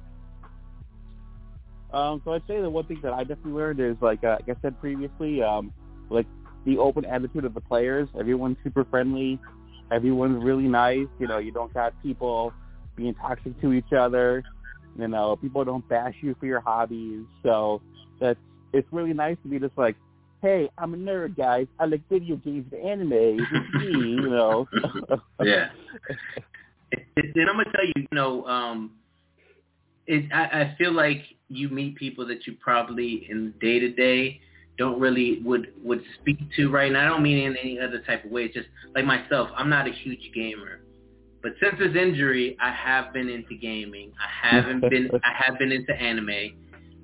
Um, so I'd say the one thing that I definitely learned is like, uh, like I said previously, um, like the open attitude of the players. Everyone's super friendly. Everyone's really nice. You know, you don't have people being toxic to each other. You know, people don't bash you for your hobbies. So that's it's really nice to be just like, hey, I'm a nerd, guys. I like video games and anime. It's me, you know. yeah. And I'm gonna tell you, you know, um, it, I, I feel like you meet people that you probably in day to day don't really would would speak to right now. I don't mean in any other type of way. It's just like myself. I'm not a huge gamer, but since this injury, I have been into gaming. I haven't been. I have been into anime,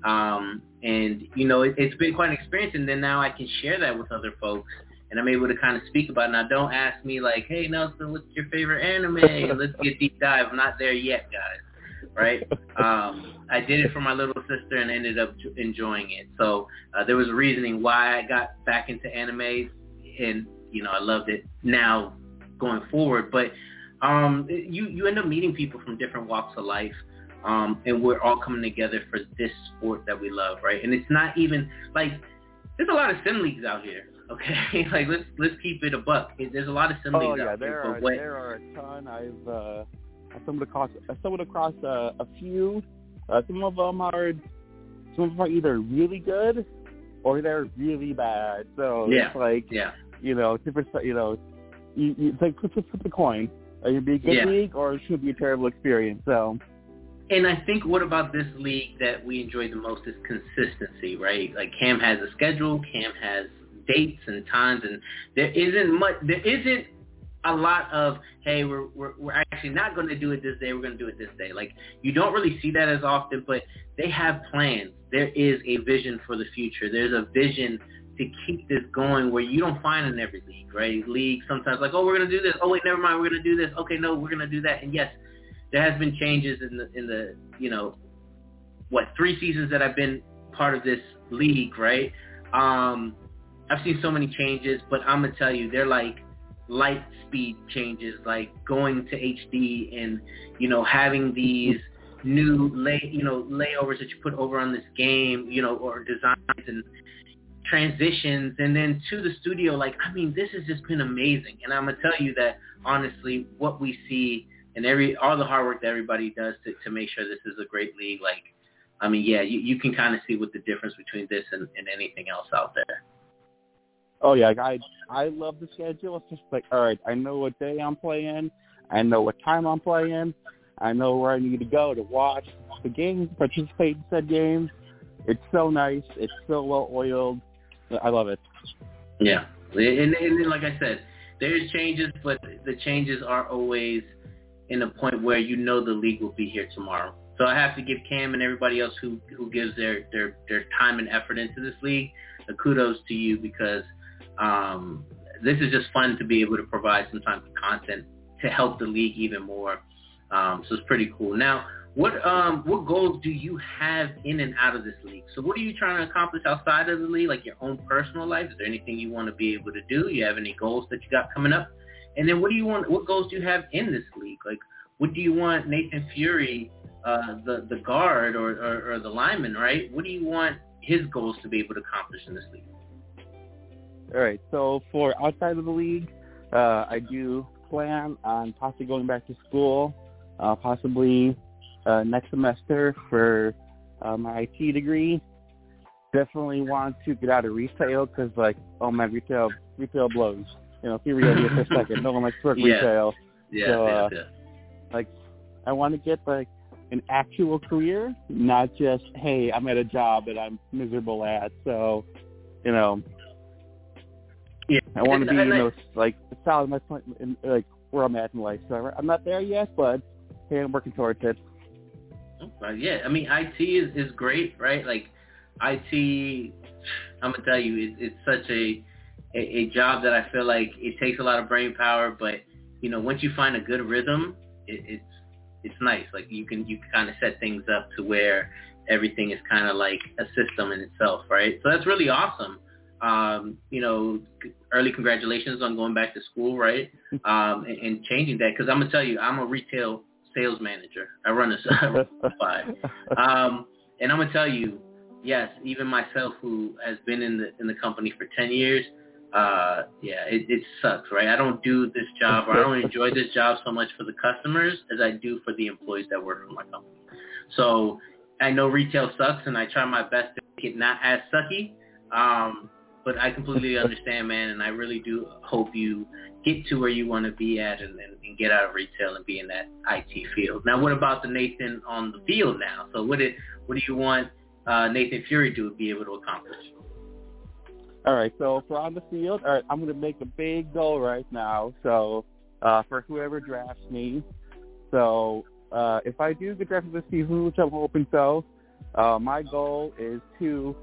um, and you know it, it's been quite an experience. And then now I can share that with other folks, and I'm able to kind of speak about it. Now, don't ask me like, "Hey Nelson, what's your favorite anime?" Let's get deep dive. I'm not there yet, guys right? Um, I did it for my little sister and ended up enjoying it. So uh, there was a reasoning why I got back into anime, and you know I loved it now going forward. But um, you you end up meeting people from different walks of life. Um, and we're all coming together for this sport that we love, right? And it's not even like there's a lot of sim leagues out here, okay? like let's let's keep it a buck. There's a lot of sim oh leagues yeah, out there here. are what, there are a ton. I've uh, I stumbled across I stumbled across uh, a few. Uh, some of them are some of them are either really good or they're really bad. So Yeah. it's like yeah. you know, different. You know, you, you, it's like flip the coin. Are you be a good Yeah. league or it should be a terrible experience? So And I think what about this league that we enjoy the most is consistency, right? Like Cam has a schedule, Cam has dates and times, and there isn't much. There isn't a lot of hey, we're we're, we're actually not going to do it this day. We're going to do it this day. Like you don't really see that as often, but they have plans. There is a vision for the future. There's a vision to keep this going where you don't find in every league, right? League sometimes like, oh, we're going to do this. Oh, wait, never mind. We're going to do this. Okay, no, we're going to do that. And yes, there has been changes in the in the you know what three seasons that I've been part of this league, right? Um, I've seen so many changes, but I'm gonna tell you, they're like light speed changes, like going to HD and you know having these new lay you know layovers that you put over on this game, you know, or designs and transitions and then to the studio like I mean this has just been amazing and I'm gonna tell you that honestly what we see and every all the hard work that everybody does to, to make sure this is a great league like I mean yeah you, you can kind of see what the difference between this and, and anything else out there Oh yeah, I I love the schedule. It's just like, all right, I know what day I'm playing, I know what time I'm playing, I know where I need to go to watch the games, participate in said games. It's so nice. It's so well oiled. I love it. Yeah, and, and then, like I said, there's changes, but the changes are always in a point where you know the league will be here tomorrow. So I have to give Cam and everybody else who who gives their their their time and effort into this league a kudos to you because um, this is just fun to be able to provide some type of content to help the league even more. Um, so it's pretty cool. Now, what um, what goals do you have in and out of this league? So what are you trying to accomplish outside of the league, like your own personal life? Is there anything you want to be able to do? You have any goals that you got coming up? And then what do you want? What goals do you have in this league? Like, what do you want Nathan Furry, uh, the the guard or, or, or the lineman, right? What do you want his goals to be able to accomplish in this league? All right. So for outside of the league, uh, I do plan on possibly going back to school, uh, possibly uh, next semester for uh, my IT degree. Definitely want to get out of retail because, like, oh my retail retail blows. You know, be real here for a second. No one likes to work Yeah. retail. Yeah, So, yeah, uh, yeah. Like, I want to get like an actual career, not just hey, I'm at a job that I'm miserable at. So, you know, Yeah. I want to be, And you know, like solid in my point, in, like where I'm at in life. So I'm not there yet, but hey, I'm working towards it. But yeah, I mean, IT is is great, right? Like IT, I'm gonna tell you, it, it's such a, a a job that I feel like it takes a lot of brain power, but you know, once you find a good rhythm, it, it's it's nice. Like you can you can kind of set things up to where everything is kind of like a system in itself, right? So that's really awesome. Um, you know, early congratulations on going back to school, right? Um, and, and changing that because I'm gonna tell you, I'm a retail sales manager. I run a five, um, and I'm gonna tell you, yes, even myself who has been in the in the company for ten years, uh, yeah, it, it sucks, right? I don't do this job or I don't enjoy this job so much for the customers as I do for the employees that work for my company. So I know retail sucks, and I try my best to make it not as sucky. Um, but I completely understand, man, and I really do hope you get to where you want to be at and, and, and get out of retail and be in that IT field. Now, what about the Nathan on the field now? So what did what do you want uh, Nathan Furry to be able to accomplish? All right, so for on the field, all right, I'm going to make a big goal right now. So uh, for whoever drafts me, so uh, if I do get drafted this season, which I'm hoping so, uh, my goal is to,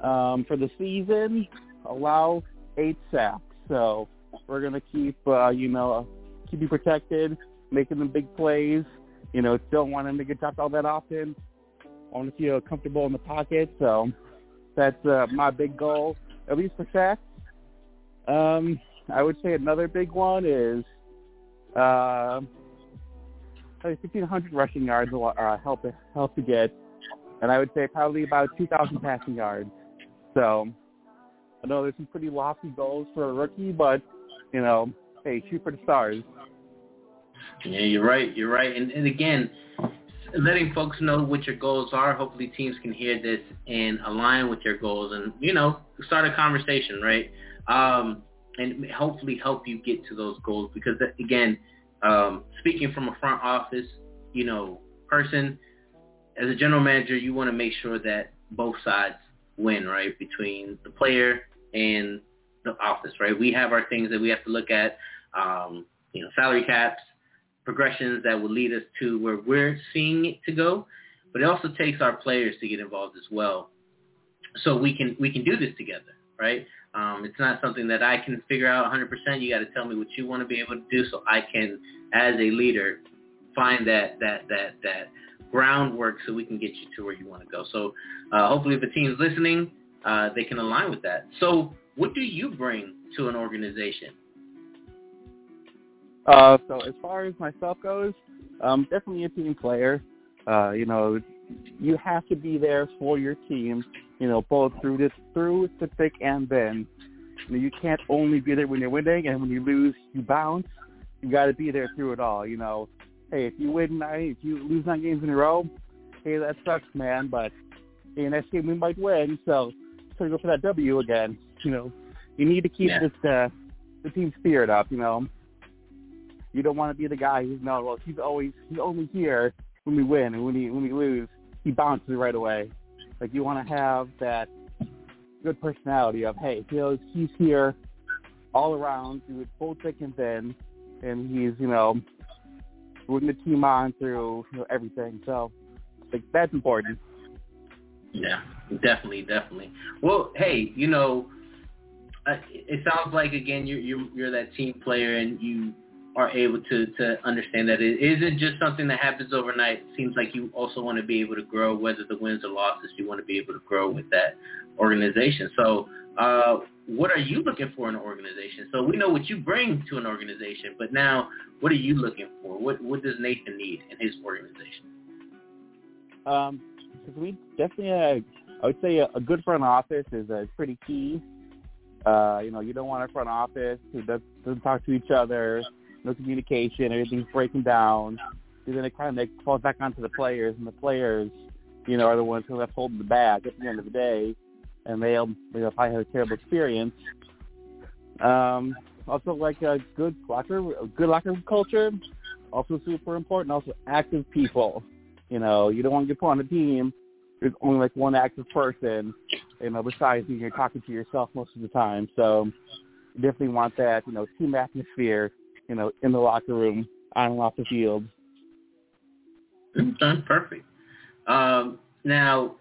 um, for the season, allow eight sacks. So we're going to keep, uh, you know, keep you protected, making them big plays. You know, don't want them to get dropped all that often. I want to feel comfortable in the pocket. So that's uh, my big goal, at least for sacks. Um, I would say another big one is uh, 1,500 rushing yards uh, help help to get, and I would say probably about 2,000 passing yards. So I know there's some pretty lofty goals for a rookie, but you know, hey, shoot for the stars. Yeah, you're right. You're right. And, and again, letting folks know what your goals are. Hopefully, teams can hear this and align with your goals, and you know, start a conversation, right? Um, and hopefully help you get to those goals because again, um, speaking from a front office, you know, person, as a general manager, you want to make sure that both sides win, right? Between the player and the office, right? We have our things that we have to look at, um, you know, salary caps, progressions that will lead us to where we're seeing it to go. But it also takes our players to get involved as well, so we can we can do this together, right? Um, it's not something that I can figure out 100%. You got to tell me what you want to be able to do, so I can, as a leader, find that that that that groundwork so we can get you to where you want to go. So uh, hopefully, if the team's listening, uh, they can align with that. So, what do you bring to an organization? Uh, so as far as myself goes, um, definitely a team player. Uh, you know, you have to be there for your team. You know, both through this, through the thick and thin. You, know, you can't only be there when you're winning, and when you lose, you bounce. You got to be there through it all. You know, hey, if you win nine, if you lose nine games in a row, hey, that sucks, man. But in next game we might win, so so go for that W again. You know, you need to keep Yeah. this uh, the team spirit up. You know, you don't want to be the guy who's no, well, he's always he's only here when we win, and when he when we lose, he bounces right away. Like you want to have that good personality of hey, he knows he's here all around through both thick and thin, and he's you know rooting the team on through you know, everything. So like that's important. Yeah, definitely, definitely. Well, hey, you know, uh, it sounds like again you're you're, you're that team player and you are able to to understand that it isn't just something that happens overnight. It seems like you also want to be able to grow, whether the wins or losses. You want to be able to grow with that organization. So, uh, what are you looking for in an organization? So we know what you bring to an organization, but now what are you looking for? What what does Nathan need in his organization? Um, we definitely, uh, I would say a, a good front office is uh, pretty key. Uh, you know, you don't want a front office who does, doesn't talk to each other, no communication, everything's breaking down. And then it kind of falls back onto the players, and the players, you know, are the ones who left holding the bag at the end of the day, and they'll, they'll probably have a terrible experience. Um, also, like a good locker, a good locker culture, also super important. Also, active people. You know, you don't want to get put on a team. There's only like one active person, you know, besides you, you're talking to yourself most of the time. So you definitely want that, you know, team atmosphere, you know, in the locker room, on and off the field. Okay, perfect. Um, now,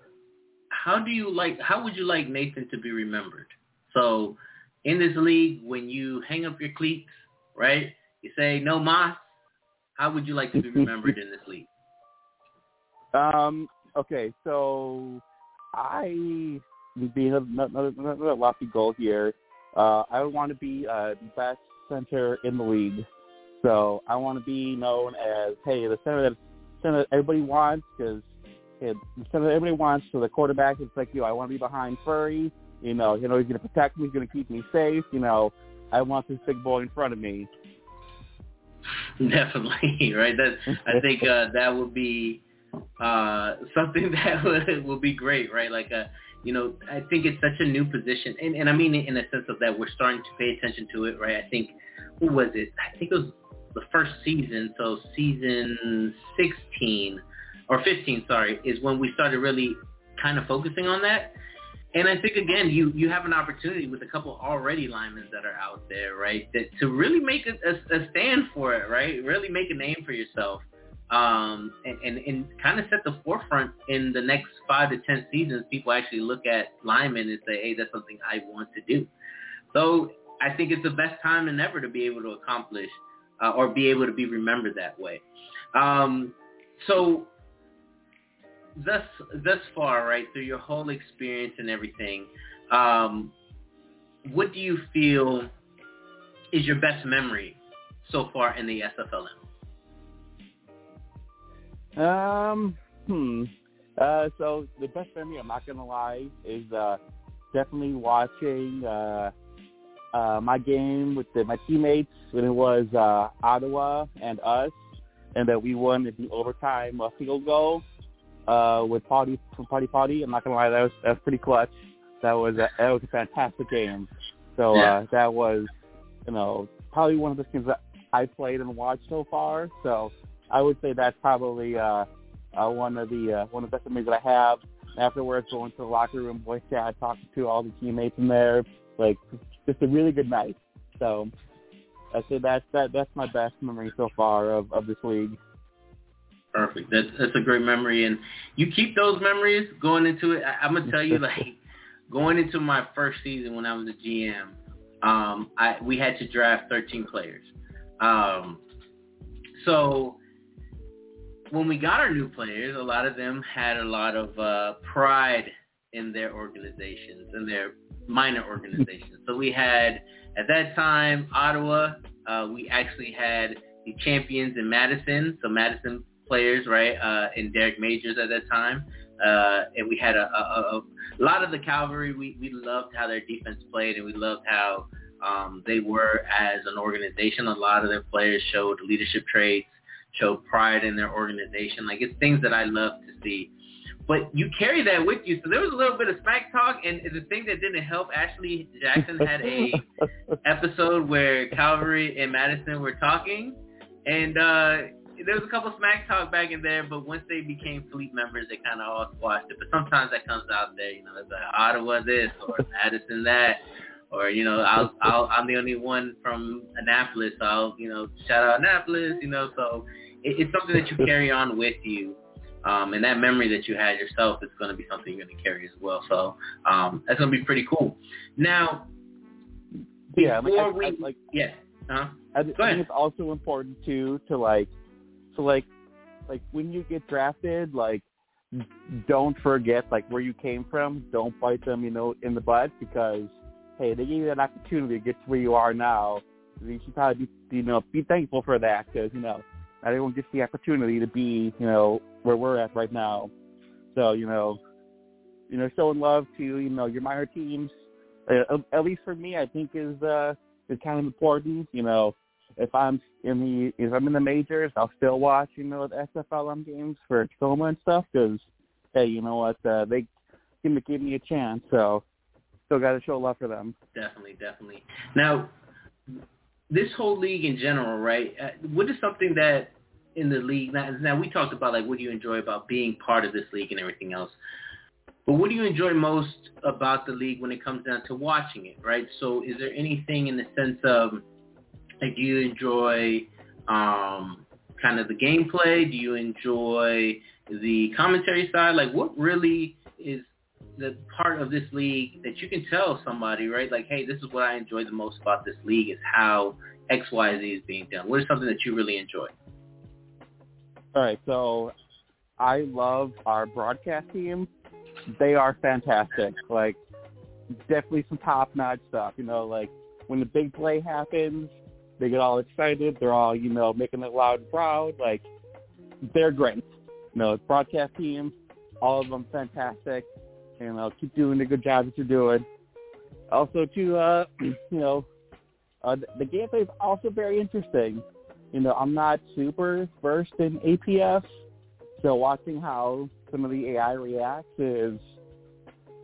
how do you like? How would you like Nathan to be remembered? So, in this league, when you hang up your cleats, right? You say no mas. How would you like to be remembered in this league? Um. Okay. So I being another, another lofty goal here. Uh, I would want to be uh, the best center in the league. So I want to be known as, hey, the center that center that everybody wants because the center that everybody wants. to the quarterback it's like, you know, I want to be behind Furry. You know, you know, he's going to protect me. He's going to keep me safe. You know, I want this big boy in front of me. Definitely, right? That I think uh, that would be uh, something that would would be great, right? Like uh, you know, I think it's such a new position, and, and I mean in a sense of that we're starting to pay attention to it, right? I think who was it? I think it was the first season, so season 16 or 15, sorry, is when we started really kind of focusing on that. And I think again, you you have an opportunity with a couple already linemen that are out there, right? That to really make a, a, a stand for it, right? Really make a name for yourself, um, and, and and kind of set the forefront in the next five to ten seasons. People actually look at linemen and say, hey, that's something I want to do. So I think it's the best time than ever to be able to accomplish uh, or be able to be remembered that way. Um, so thus thus far, right through your whole experience and everything, um, what do you feel is your best memory so far in the SFLM? Um, hmm. Uh, so the best memory, I'm not gonna lie, is uh, definitely watching uh, uh, my game with the, my teammates when it was uh, Ottawa and us, and that we won in the overtime uh, field goal uh, with Party Party Party. I'm not gonna lie, that was that was pretty clutch. That was a, that was a fantastic game. So yeah. uh, that was, you know, probably one of the games that I played and watched so far. So I would say that's probably uh, uh, one of the uh, one of the best memories that I have. Afterwards, going to the locker room, voice chat, talking to all the teammates in there, like just a really good night. So I say that's that that's my best memory so far of of this league. Perfect. That's that's a great memory, and you keep those memories going into it. I, I'm gonna tell you, like going into my first season when I was a GM, um, I we had to draft 13 players. Um, so when we got our new players, a lot of them had a lot of uh, pride in their organizations and their minor organizations. So we had at that time Ottawa. Uh, we actually had the champions in Madison. So Madison players, right, uh, and Derek Majors at that time. Uh, and we had a, a, a lot of the Calvary. We, we loved how their defense played, and we loved how um, they were as an organization. A lot of their players showed leadership traits, showed pride in their organization. Like it's things that I love to see. But you carry that with you. So there was a little bit of smack talk, and the thing that didn't help, Ashley Jackson had a episode where Calvary and Madison were talking, and uh, there was a couple smack talk back in there, but once they became fleet members, they kind of all squashed it. But sometimes that comes out there, you know, it's like Ottawa this or Madison that, or you know, I'll, I'll I'm the only one from Annapolis, so I'll you know shout out Annapolis, you know. So it, it's something that you carry on with you. Um, and that memory that you had yourself is going to be something you're going to carry as well. So um, that's going to be pretty cool. Now, yeah, like, I, we, I, like yeah, uh-huh. I think it's also important too to like so like like when you get drafted, like don't forget like where you came from. Don't bite them, you know, in the butt because hey, they gave you that opportunity to get to where you are now. You should probably be, you know, be thankful for that because you know not everyone gets the opportunity to be, you know, where we're at right now. So you know, you know, showing love to you know your minor teams, uh, at least for me, I think is uh is kind of important. You know, if I'm in the if I'm in the majors, I'll still watch you know the SFLM games for Tacoma and stuff because hey, you know what uh, they give me give me a chance, so still got to show love for them. Definitely, definitely. Now, this whole league in general, right? Uh, what is something that in the league now, now we talked about like what do you enjoy about being part of this league and everything else. But what do you enjoy most about the league when it comes down to watching it, right? So is there anything in the sense of like, do you enjoy um, kind of the gameplay? Do you enjoy the commentary side? Like, what really is the part of this league that you can tell somebody, right? Like, hey, this is what I enjoy the most about this league is how X, Y, Z is being done. What is something that you really enjoy? All right, so I love our broadcast team. They are fantastic. Like, definitely some top-notch stuff. You know, like when the big play happens, they get all excited. They're all, you know, making it loud and proud. Like, they're great. You know, broadcast team, all of them fantastic. And You know, keep doing the good job that you're doing. Also, to uh, you know, uh, the gameplay is also very interesting. You know, I'm not super versed in APS, so watching how some of the AI reacts is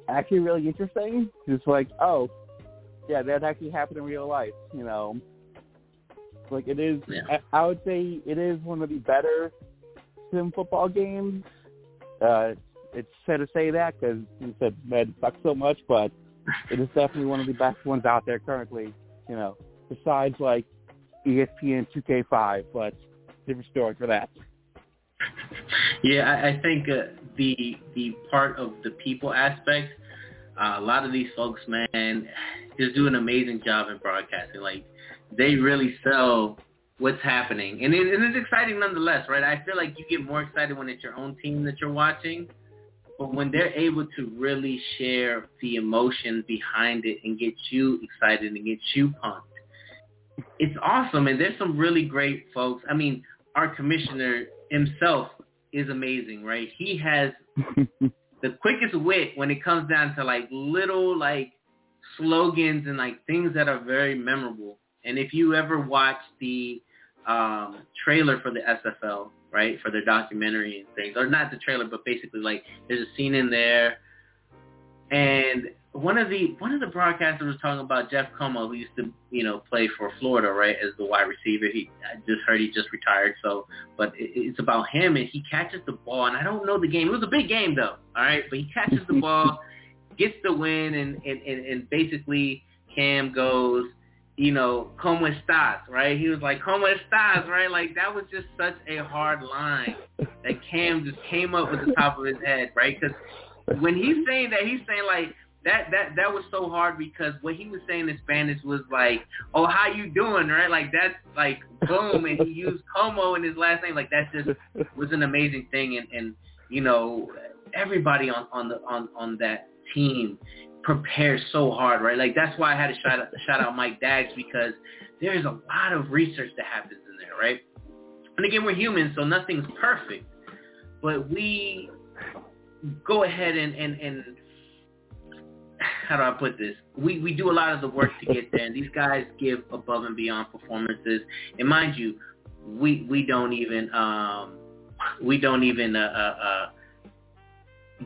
actually really interesting. Just like, oh, yeah, that actually happened in real life. You know, like it is. Yeah. I, I would say it is one of the better sim football games. Uh, it's sad to say that because you said Med sucks so much, but it is definitely one of the best ones out there currently. You know, besides like ESPN 2K5, but different story for that. Yeah, I, I think uh, the the part of the people aspect, uh, a lot of these folks, man, just do an amazing job in broadcasting. Like they really sell what's happening, and, it, and it's exciting nonetheless, right? I feel like you get more excited when it's your own team that you're watching, but when they're able to really share the emotion behind it and get you excited and get you pumped, it's awesome. And there's some really great folks. I mean, our commissioner himself is amazing, right? He has the quickest wit when it comes down to like little like slogans and like things that are very memorable. And if you ever watch the um, trailer for the SFL, right, for their documentary and things, or not the trailer, but basically like there's a scene in there, and one of the one of the broadcasters was talking about Jeff Como, who used to you know play for Florida, right, as the wide receiver. He I just heard he just retired, so but it, it's about him, and he catches the ball, and I don't know the game. It was a big game though, all right, but he catches the ball, gets the win, and and and, and basically Cam goes. You know, como estás, right? He was like, como estás, right? Like that was just such a hard line that Cam just came up with the top of his head, right? Because when he's saying that, he's saying like that that that was so hard because what he was saying in Spanish was like, "Oh, how you doing?" Right? Like that's like boom, and he used como in his last name. Like that just was an amazing thing, and and you know everybody on on the on on that team prepares so hard, right? Like that's why I had to shout out, shout out Mike Dags because there's a lot of research that happens in there, right? And again, we're humans, so nothing's perfect, but we go ahead and and and how do I put this? We we do a lot of the work to get there, and these guys give above and beyond performances. And mind you, we we don't even um we don't even uh, uh, uh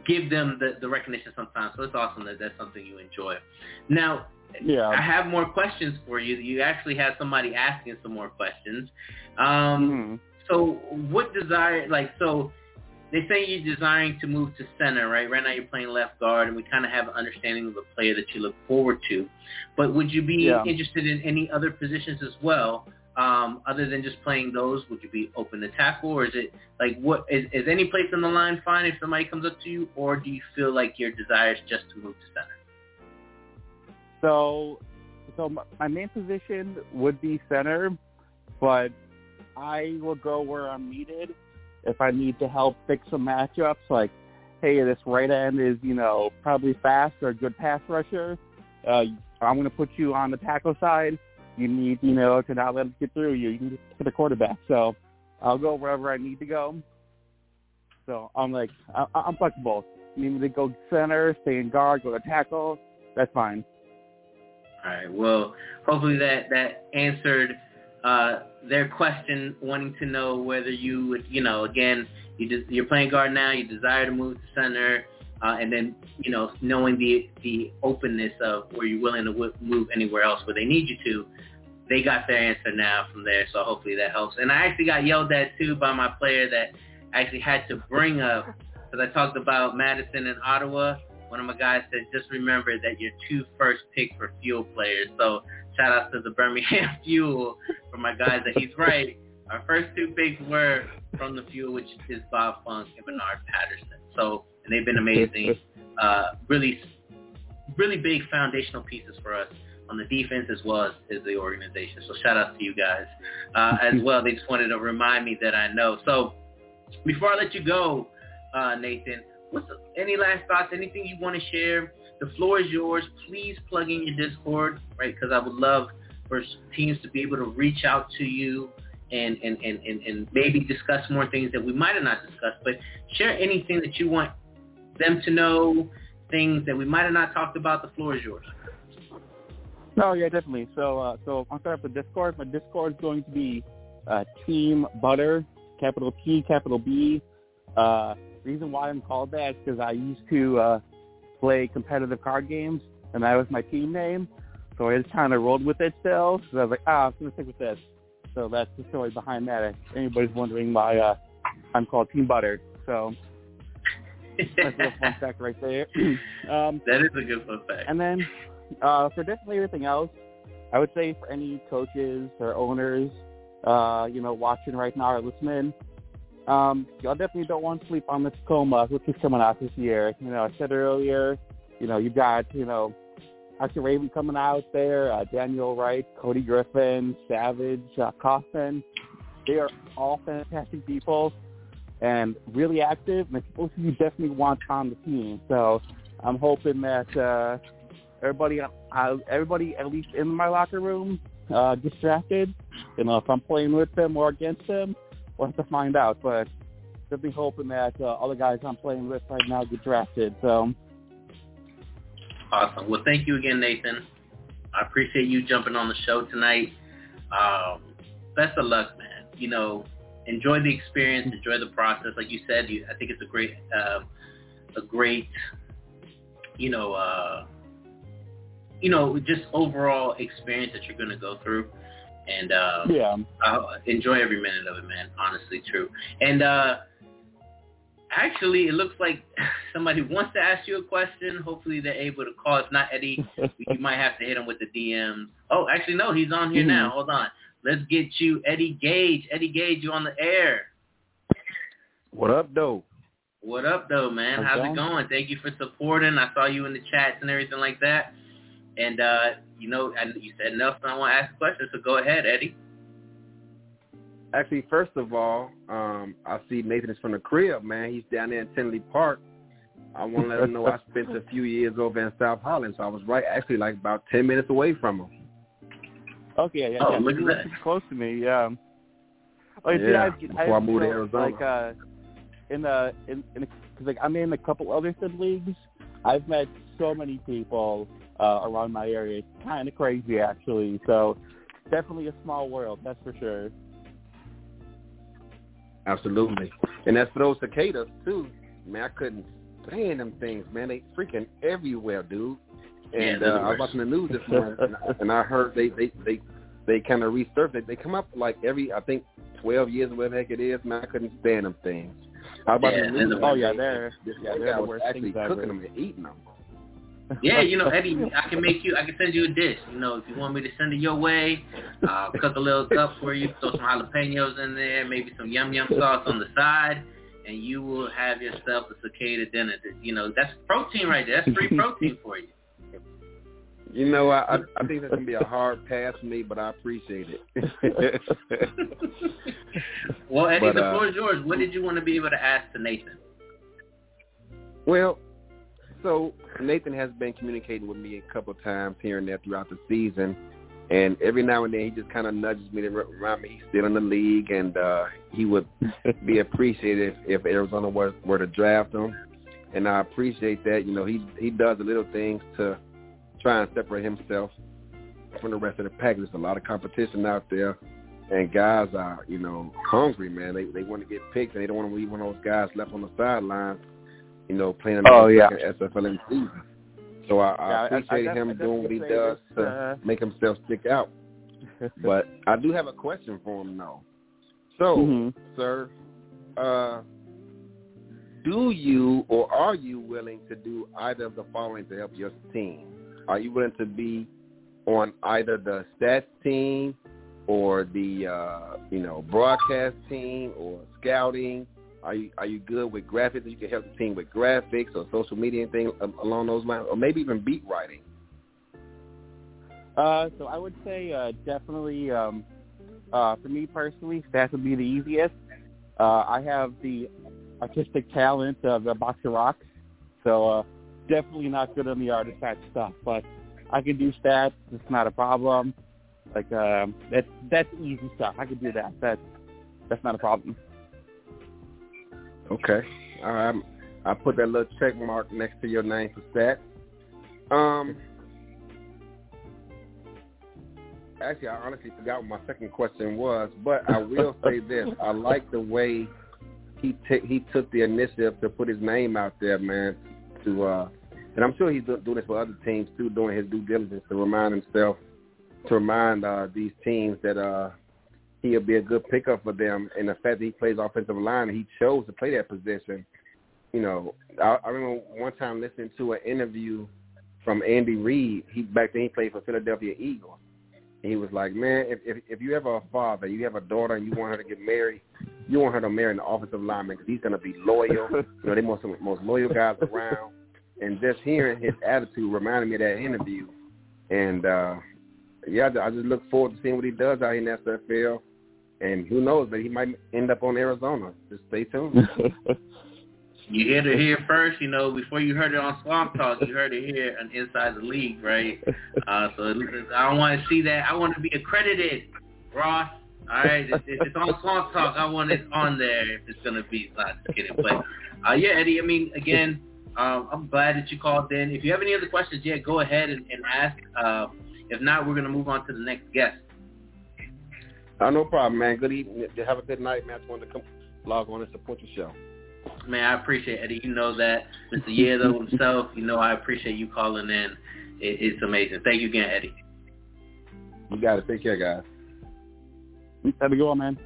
give them the the recognition sometimes. So it's awesome that that's something you enjoy. Now, Yeah. I have more questions for you. You actually have somebody asking some more questions. Um, Mhm. so what desire, like, so they say you're desiring to move to center, right? Right now you're playing left guard, and we kind of have an understanding of the player that you look forward to. But would you be Yeah. interested in any other positions as well, um, other than just playing those? Would you be open to tackle, or is it like what is, is any place on the line fine if somebody comes up to you, or do you feel like your desire is just to move to center? So, so my- main position would be center, but I will go where I'm needed. If I need to help fix some matchups, like, hey, this right end is you know probably fast or a good pass rusher, uh, I'm going to put you on the tackle side. You need you know to not let them get through you. You can just hit the quarterback. So I'll go wherever I need to go. So I'm like I, I'm flexible. You need me to go center, stay in guard, go to tackle. That's fine. All right. Well, hopefully that that answered uh, their question, wanting to know whether you would, you know, again, you just, you're playing guard now, you desire to move to center, uh, and then, you know, knowing the the openness of where you're willing to w- move anywhere else where they need you to. They got their answer now from there, so hopefully that helps. And I actually got yelled at too by my player that actually had to bring up because I talked about Madison and Ottawa. One of my guys said, just remember that your two first picks were fuel players. So shout out to the Birmingham Fuel for my guys that he's right. Our first two picks were from the Fuel, which is Bob Funk and Bernard Patterson. So, and they've been amazing. Uh, really, really big foundational pieces for us on the defense as well as, as the organization. So shout out to you guys uh, as well. They just wanted to remind me that I know. So before I let you go, uh, Nathan, what's any last thoughts? Anything you want to share? The floor is yours. Please plug in your Discord, right? Because I would love for teams to be able to reach out to you and, and, and, and, and maybe discuss more things that we might have not discussed. But share anything that you want them to know, things that we might have not talked about. The floor is yours. No, yeah, definitely. So, uh, so I'm starting up the Discord. My Discord is going to be uh, Team Butter, capital T, capital B. Uh, reason why I'm called that is because I used to uh, play competitive card games, and that was my team name. So I just kind of rolled with it still. So I was like, ah, I'm to stick with this. So that's the story behind that. If anybody's wondering why uh, I'm called Team Butter. So that's a little fun fact right there. um, that is a good fun fact. And then uh, for definitely everything else, I would say for any coaches or owners, uh, you know, watching right now or listening, um, y'all definitely don't want to sleep on the Tacoma, which is coming out this year. You know, I said earlier, you know, you got, you know, Archie Raven coming out there, uh, Daniel Wright, Cody Griffin, Savage, uh, Kaufman. They are all fantastic people and really active, and it's you definitely want on the team. So I'm hoping that uh, everybody, uh, everybody at least in my locker room uh, gets drafted. You know, if I'm playing with them or against them, we'll have to find out. But definitely hoping that uh, all the guys I'm playing with right now get drafted. So Awesome. Well, thank you again, Nathan. I appreciate you jumping on the show tonight. Um, best of luck, man. You know, enjoy the experience, enjoy the process. Like you said, you, I think it's a great, uh, a great, you know, uh, you know, just overall experience that you're going to go through. And uh, yeah, I'll enjoy every minute of it, man. Honestly, true. And uh, actually, it looks like somebody wants to ask you a question. Hopefully, they're able to call. If not, Eddie, you might have to hit him with the DMs. Oh, actually, no, he's on here mm-hmm. now. Hold on. Let's get you, Eddie Gage. Eddie Gage, you on the air. What up, though? What up, though, man? How's it going? Thank you for supporting. I saw you in the chats and everything like that. And, uh, you know, you said Nelson, I want to ask a question, so go ahead, Eddie. Actually, first of all, um, I see Nathan is from the crib, man. He's down there in Tinley Park. I want to let him know I spent a few years over in South Holland, so I was right, actually, like about 10 minutes away from him. Okay, yeah, oh, yeah. Look at that. close to me, yeah. Oh, yeah, see, I, before I, I moved to Arizona. Like, uh, in the, in, in, cause like I'm in a couple other sim leagues. I've met so many people uh, around my area. It's kind of crazy, actually. So definitely a small world, that's for sure. Absolutely. And as for those cicadas too, man, I couldn't stand them things, man. They freaking everywhere, dude. And yeah, uh, I was watching the news this morning, and, I, and I heard they they they they kind of resurfaced. They, come up like every I think twelve years or whatever the heck it is. Man, I couldn't stand them things. How about yeah, the news? Oh yeah, they're this yeah, they're they're the was actually cooking ever. them and eating them. Yeah, you know, Eddie, I can make you, I can send you a dish. You know, if you want me to send it your way, uh, cook a little cup for you, throw some jalapenos in there, maybe some yum yum sauce on the side, and you will have yourself a cicada dinner. You know, that's protein right there. That's free protein for you. You know, I I, I think that's gonna be a hard pass for me, but I appreciate it. well, Eddie, But, the uh, floor is yours. What did you want to be able to ask to Nathan? Well, so Nathan has been communicating with me a couple of times here and there throughout the season, and every now and then he just kind of nudges me to remind me he's still in the league, and uh, he would be appreciative if Arizona were, were to draft him, and I appreciate that. You know, he he does the little things to try and separate himself from the rest of the pack. There's a lot of competition out there, and guys are you know hungry, man. They they want to get picked, and they don't want to leave one of those guys left on the sidelines you know, playing Oh, yeah. SFL season. So I, I Yeah, I- I appreciate him I doing what he does say to uh, make himself stick out. But I do have a question for him though. So, Mhm. sir, uh, do you or are you willing to do either of the following to help your team? Are you willing to be on either the stats team or the uh, you know broadcast team or scouting? Are you are you good with graphics? You can help the team with graphics or social media and things along those lines, or maybe even beat writing. Uh, so I would say uh, definitely um, uh, for me personally, stats would be the easiest. Uh, I have the artistic talent of a boxer rock, so uh, definitely not good on the artifact stuff, but I can do stats. It's not a problem. Like um, that's that's easy stuff. I can do that. That's that's not a problem. Okay. Right. I put that little check mark next to your name for stats. Um. Actually, I honestly forgot what my second question was, but I will say this: I like the way he t- he took the initiative to put his name out there, man. To uh, and I'm sure he's doing this for other teams too, doing his due diligence to remind himself, to remind uh, these teams that uh, he'll be a good pickup for them. And the fact that he plays offensive line, he chose to play that position. You know, I, I remember one time listening to an interview from Andy Reid. He back then he played for Philadelphia Eagles. And he was like, man, if, if if you have a father, you have a daughter, and you want her to get married, you want her to marry an offensive lineman because he's going to be loyal. you know, they're most most loyal guys around. And just hearing his attitude reminded me of that interview. And uh yeah, I just look forward to seeing what he does out in SFL. And who knows, but he might end up on Arizona. Just stay tuned. you heard it here first, you know, before you heard it on Swamp Talk, you heard it here on Inside the League, right? Uh, so I don't want to see that. I want to be accredited, Ross. All right, if, if it's on Swamp Talk, I want it on there if it's going to be. Not just kidding. But, uh, yeah, Eddie, I mean, again, um, I'm glad that you called in. If you have any other questions, yeah, go ahead and, and ask. Uh, if not, we're going to move on to the next guest. Uh, no problem, man. Good evening. Have a good night, man. I just wanted to come log on and support your show. Man, I appreciate it, Eddie. You know that. Mr. Yedo himself, you know I appreciate you calling in. It, it's amazing. Thank you again, Eddie. You got it. Take care, guys. Have a good one, man.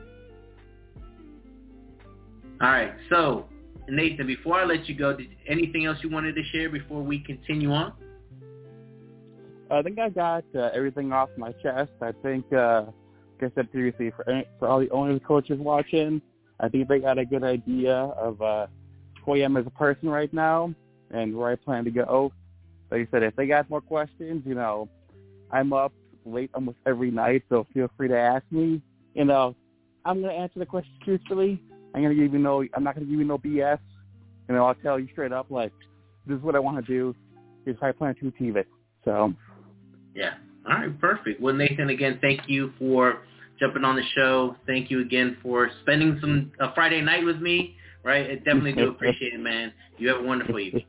All right. So, Nathan, before I let you go, did anything else you wanted to share before we continue on? I think I got uh, everything off my chest. I think, uh, like I said previously, for any, for all the owners, coaches watching, I think they got a good idea of uh, who I am as a person right now and where I plan to go. Like I said, if they got more questions, you know, I'm up late almost every night, so feel free to ask me. You know, I'm going to answer the questions truthfully. I'm to give you no, I'm not going to give you no BS. You know, I'll tell you straight up, like, this is what I want to do. Here's how I plan to achieve it. So. Yeah. All right. Perfect. Well, Nathan, again, thank you for jumping on the show. Thank you again for spending some a Friday night with me. Right. I definitely do appreciate it, man. You have a wonderful evening.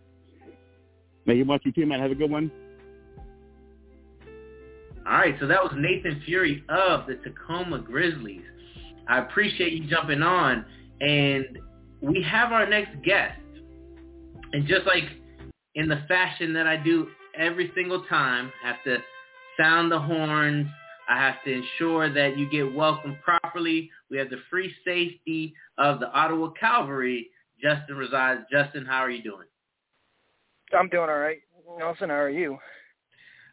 Thank you much. You too, man. Have a good one. All right. So that was Nathan Furry of the Tacoma Grizzlies. I appreciate you jumping on. And we have our next guest. And just like in the fashion that I do every single time, I have to sound the horns. I have to ensure that you get welcomed properly. We have the free safety of the Ottawa Calvary. Justin Reside. Justin, how are you doing? I'm doing all right. Nelson, how are you?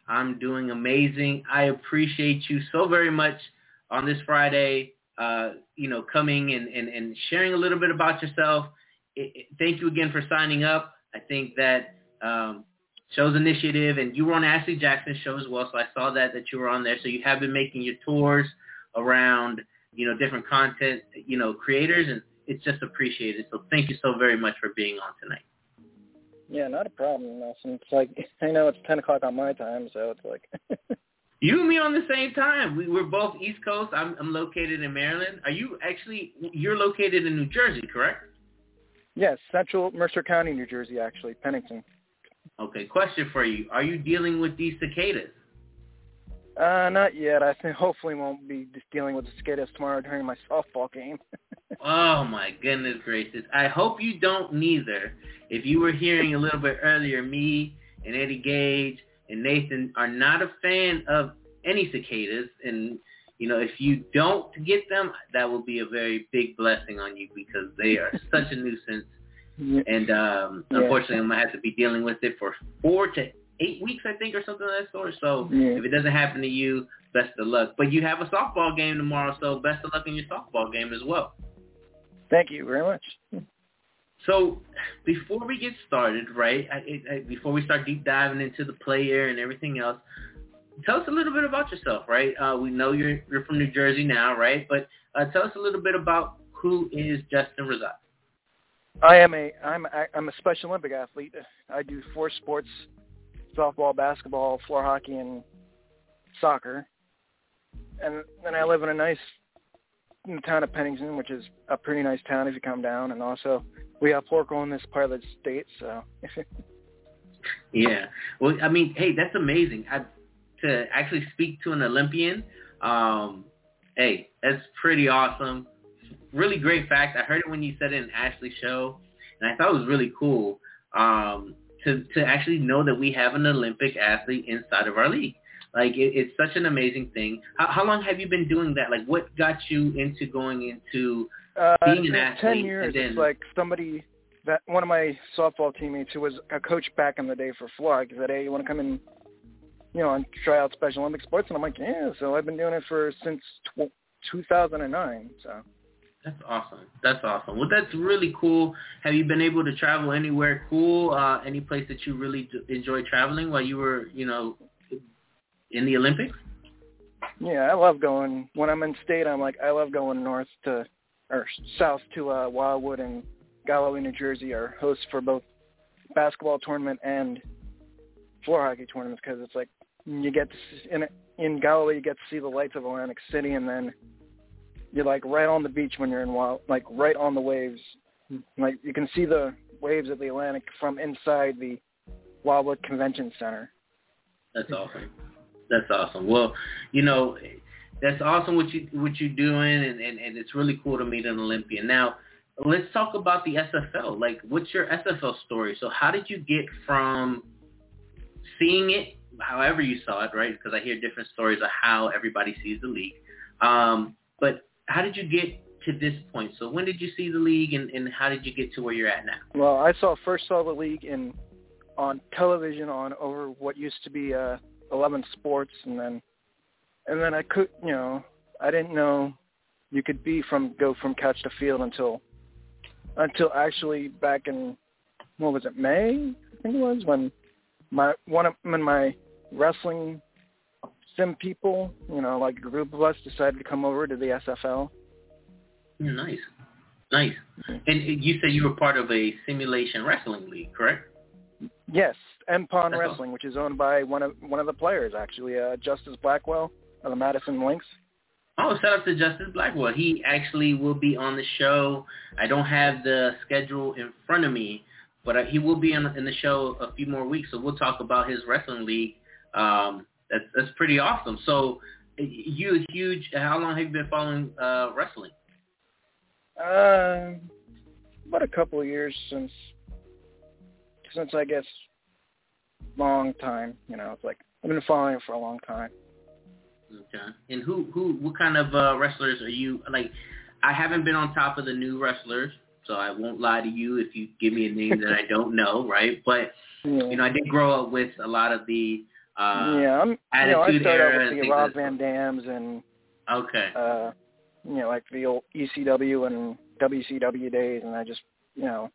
I'm doing amazing. I appreciate you so very much on this Friday uh, you know, coming and, and, and sharing a little bit about yourself. It, it, thank you again for signing up. I think that um, shows initiative, and you were on Ashley Jackson's show as well, so I saw that that you were on there. So you have been making your tours around, you know, different content, you know, creators, and it's just appreciated. So thank you so very much for being on tonight. Yeah, not a problem, Nelson. It's like I know it's ten o'clock on my time, so it's like You and me on the same time. We were both East Coast. I'm, I'm located in Maryland. Are you actually? You're located in New Jersey, correct? Yes, Central Mercer County, New Jersey, actually, Pennington. Okay. Question for you: Are you dealing with these cicadas? Uh, not yet. I think hopefully won't be dealing with the cicadas tomorrow during my softball game. oh my goodness gracious! I hope you don't neither. If you were hearing a little bit earlier, me and Eddie Gage and Nathan are not a fan of any cicadas. And, you know, if you don't get them, that will be a very big blessing on you because they are such a nuisance. And um, yeah. unfortunately, I'm going to have to be dealing with it for four to eight weeks, I think, or something of that sort. So Yeah. if it doesn't happen to you, best of luck. But you have a softball game tomorrow, so best of luck in your softball game as well. Thank you very much. So before we get started, right, I, I, before we start deep diving into the player and everything else, tell us a little bit about yourself, right? Uh, we know you're you're from New Jersey now, right? But uh, tell us a little bit about who is Justin Razak. I am a I'm a, I'm a Special Olympic athlete. I do four sports: softball, basketball, floor hockey, and soccer. And then I live in a nice in the town of Pennington, which is a pretty nice town if you come down. And also, we have Porco in this part of the state, so Yeah. Well, I mean, hey, that's amazing. I, to actually speak to an Olympian, um, hey, that's pretty awesome. Really great fact. I heard it when you said it in Ashley's show, and I thought it was really cool um, to to actually know that we have an Olympic athlete inside of our league. Like it, it's such an amazing thing. How, how long have you been doing that? Like, what got you into going into uh, being an athlete? ten years, and then, it's like somebody that one of my softball teammates who was a coach back in the day for Florida said, "Hey, you want to come in, you know, and try out Special Olympic sports?" And I'm like, "Yeah." So I've been doing it for since tw- 2009. So That's awesome. That's awesome. Well, that's really cool. Have you been able to travel anywhere cool? Uh, any place that you really d- enjoy traveling while you were, you know, in the Olympics? yeah, I love going when I'm in state. I'm like, I love going north to or south to uh, Wildwood and Galloway, New Jersey, are hosts for both basketball tournament and floor hockey tournaments because it's like you get to see, in in Galloway you get to see the lights of Atlantic City, and then you're like right on the beach when you're in wild, like right on the waves. Like you can see the waves of the Atlantic from inside the Wildwood Convention Center. That's awesome. That's awesome. Well, you know, that's awesome what you what you're doing, and, and, and it's really cool to meet an Olympian. Now, let's talk about the SFL. Like, what's your SFL story? So, how did you get from seeing it, however you saw it, right? Because I hear different stories of how everybody sees the league. Um, but how did you get to this point? So, when did you see the league, and, and how did you get to where you're at now? Well, I saw first saw the league in on television on over what used to be uh 11 Sports, and then and then I could, you know, I didn't know you could be from go from couch to field until until actually back in what was it May I think it was when my one of when my wrestling sim people, you know, like a group of us decided to come over to the SFL. Nice, nice. And you said you were part of a simulation wrestling league, correct? Yes, Empon That's Wrestling, which is owned by one of one of the players actually, uh, Justice Blackwell of the Madison Lynx. Oh, shout out to Justice Blackwell. He actually will be on the show. I don't have the schedule in front of me, but uh, he will be in, in the show a few more weeks. So we'll talk about his wrestling league. Um, that's that's pretty awesome. So you a huge. How long have you been following uh, wrestling? Uh, about a couple of years since since I guess long time. You know, it's like I've been following it for a long time. Okay. And who who what kind of uh, wrestlers are you like? I haven't been on top of the new wrestlers, so I won't lie to you if you give me a name that I don't know, right? But Yeah. you know, I did grow up with a lot of the uh, yeah, I'm. You know, I Attitude started Era out with the Rob Van Dams and Okay. uh, you know, like the old ECW and WCW days, and I just, you know,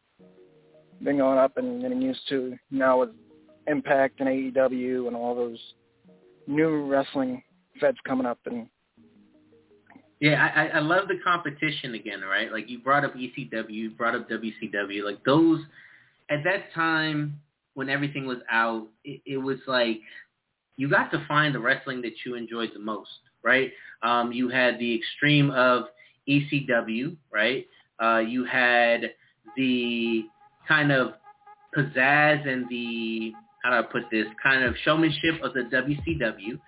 been going up and getting used to now with Impact and AEW and all those new wrestling feds coming up, and Yeah, I, I love the competition again, right? Like you brought up ECW, you brought up WCW, like those at that time when everything was out, it, it was like you got to find the wrestling that you enjoyed the most, right? Um, you had the extreme of ECW, right? Uh, you had the kind of pizzazz and the how do I put this kind of showmanship of the WCW,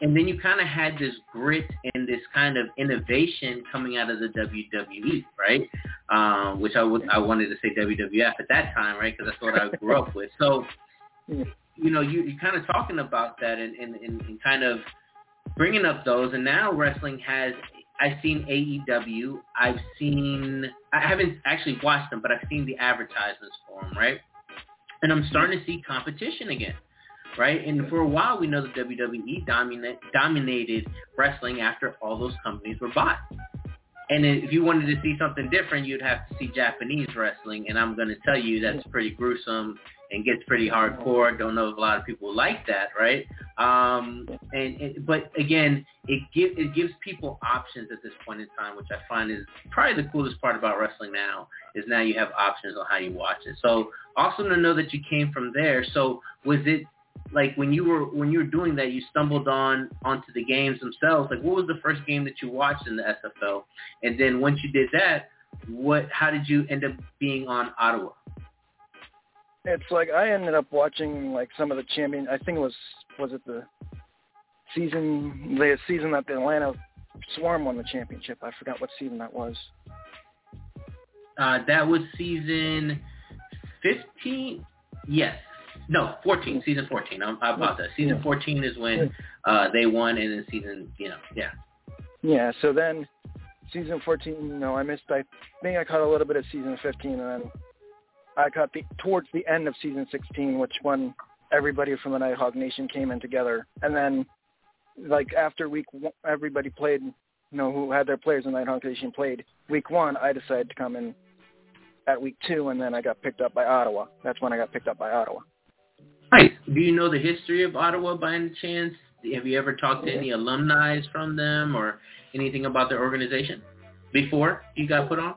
and then you kind of had this grit and this kind of innovation coming out of the WWE, right? Um, which I would I wanted to say WWF at that time, right? Because that's what I grew up with. So, you know, you, you're kind of talking about that and, and, and, and kind of bringing up those. And now wrestling has, I've seen AEW. I've seen, I haven't actually watched them, but I've seen the advertisements for them, right? And I'm starting to see competition again. right? And for a while, we know the WWE dominate, dominated wrestling after all those companies were bought. And if you wanted to see something different, you'd have to see Japanese wrestling. And I'm going to tell you that's pretty gruesome and gets pretty hardcore. Don't know if a lot of people like that, right? Um, and, and but again, it gives it gives people options at this point in time, which I find is probably the coolest part about wrestling now. Is now you have options on how you watch it. So awesome to know that you came from there. So was it like when you were when you were doing that, you stumbled on onto the games themselves. Like, what was the first game that you watched in the SFL? And then once you did that, what? How did you end up being on Ottawa? It's like I ended up watching like some of the champion. I think it was was it the season the season that the Atlanta Swarm won the championship. I forgot what season that was. Uh, that was season fifteen. Yes, no, 14, season 14. I'm, I apologize. Season 14 is when uh, they won, and then season, you know, yeah. Yeah, so then season 14, you know, I missed, I think I caught a little bit of season 15, and then I caught the, towards the end of season 16, which when everybody from the Nighthawk Nation came in together. And then, like, after week one, everybody played, you know, who had their players in Nighthawk Nation played. Week one, I decided to come in at week two, and then I got picked up by Ottawa. That's when I got picked up by Ottawa. Right. Do you know the history of Ottawa by any chance? Have you ever talked to any alumni from them or anything about their organization before you got put on?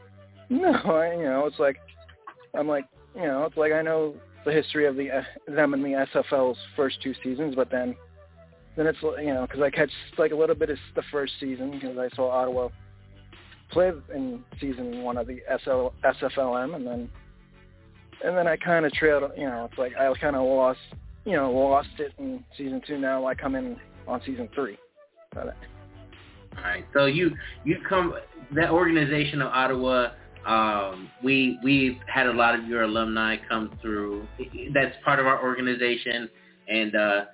no, I, you know, it's like I'm like, you know, it's like I know the history of the uh, them in the SFL's first two seasons, but then then it's you know because I catch like a little bit of the first season because I saw Ottawa play in season one of the SL, SFLM, and then and then I kind of trailed. You know, it's like I kind of lost, you know, lost it in season two. Now I come in on season three. All right. So you you come that organization of Ottawa. Um, we we've had a lot of your alumni come through. That's part of our organization, and uh,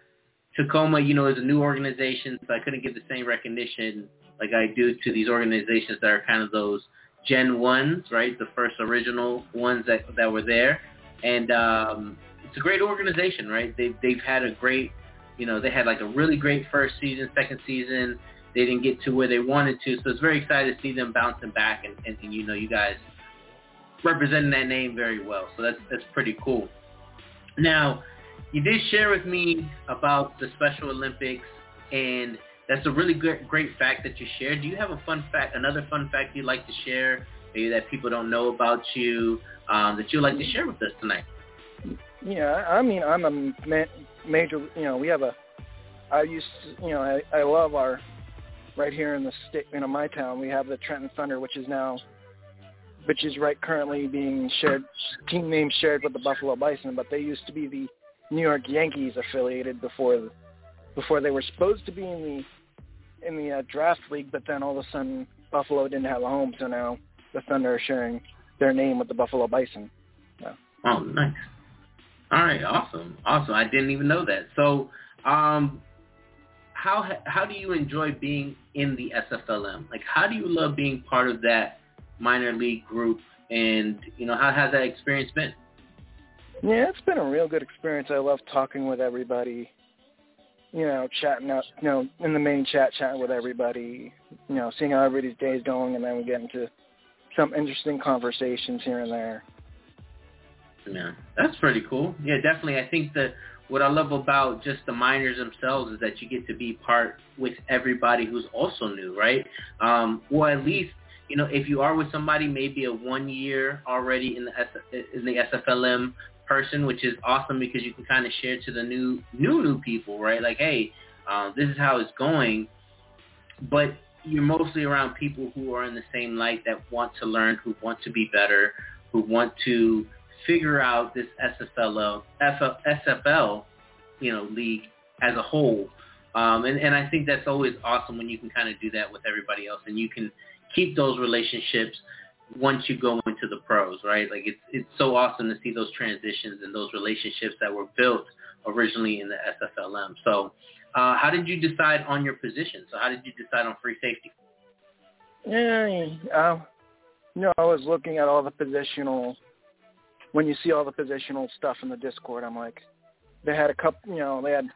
Tacoma, you know, is a new organization, so I couldn't give the same recognition like I do to these organizations that are kind of those Gen ones, right? The first original ones that that were there, and um, it's a great organization, right? They they've had a great, you know, they had like a really great first season, second season. They didn't get to where they wanted to, so it's very excited to see them bouncing back, and, and, and you know, you guys representing that name very well. So that's that's pretty cool. Now, you did share with me about the Special Olympics and that's a really good, great fact that you shared. Do you have a fun fact, another fun fact you'd like to share, maybe that people don't know about you, um, that you'd like to share with us tonight? Yeah, I mean, I'm a ma- major. You know, we have a. I used, to, you know, I, I love our right here in the state, you know, my town. We have the Trenton Thunder, which is now, which is right currently being shared, team name shared with the Buffalo Bison, but they used to be the New York Yankees affiliated before, before they were supposed to be in the in the uh, draft league, but then all of a sudden Buffalo didn't have a home, so now the Thunder are sharing their name with the Buffalo Bison. So. Oh, nice. All right, awesome, awesome. I didn't even know that. So, um, how how do you enjoy being in the SFLM? Like, how do you love being part of that minor league group? And you know, how has that experience been? Yeah, it's been a real good experience. I love talking with everybody you know, chatting up, you know, in the main chat, chatting with everybody, you know, seeing how everybody's day is going, and then we get into some interesting conversations here and there. Yeah, that's pretty cool. Yeah, definitely. I think that what I love about just the minors themselves is that you get to be part with everybody who's also new, right? Um, or at least, you know, if you are with somebody maybe a one year already in the S- in the SFLM person, which is awesome because you can kind of share to the new new new people, right? Like, hey, um, this is how it's going. But you're mostly around people who are in the same light that want to learn, who want to be better, who want to figure out this SFL, SFL, you know, league as a whole. Um, and, and I think that's always awesome when you can kind of do that with everybody else and you can keep those relationships once you go into the pros, right? Like it's it's so awesome to see those transitions and those relationships that were built originally in the SFLM. So, uh, how did you decide on your position? So, how did you decide on free safety? Yeah, uh, you know, I was looking at all the positional. When you see all the positional stuff in the Discord, I'm like, they had a couple, you know, they had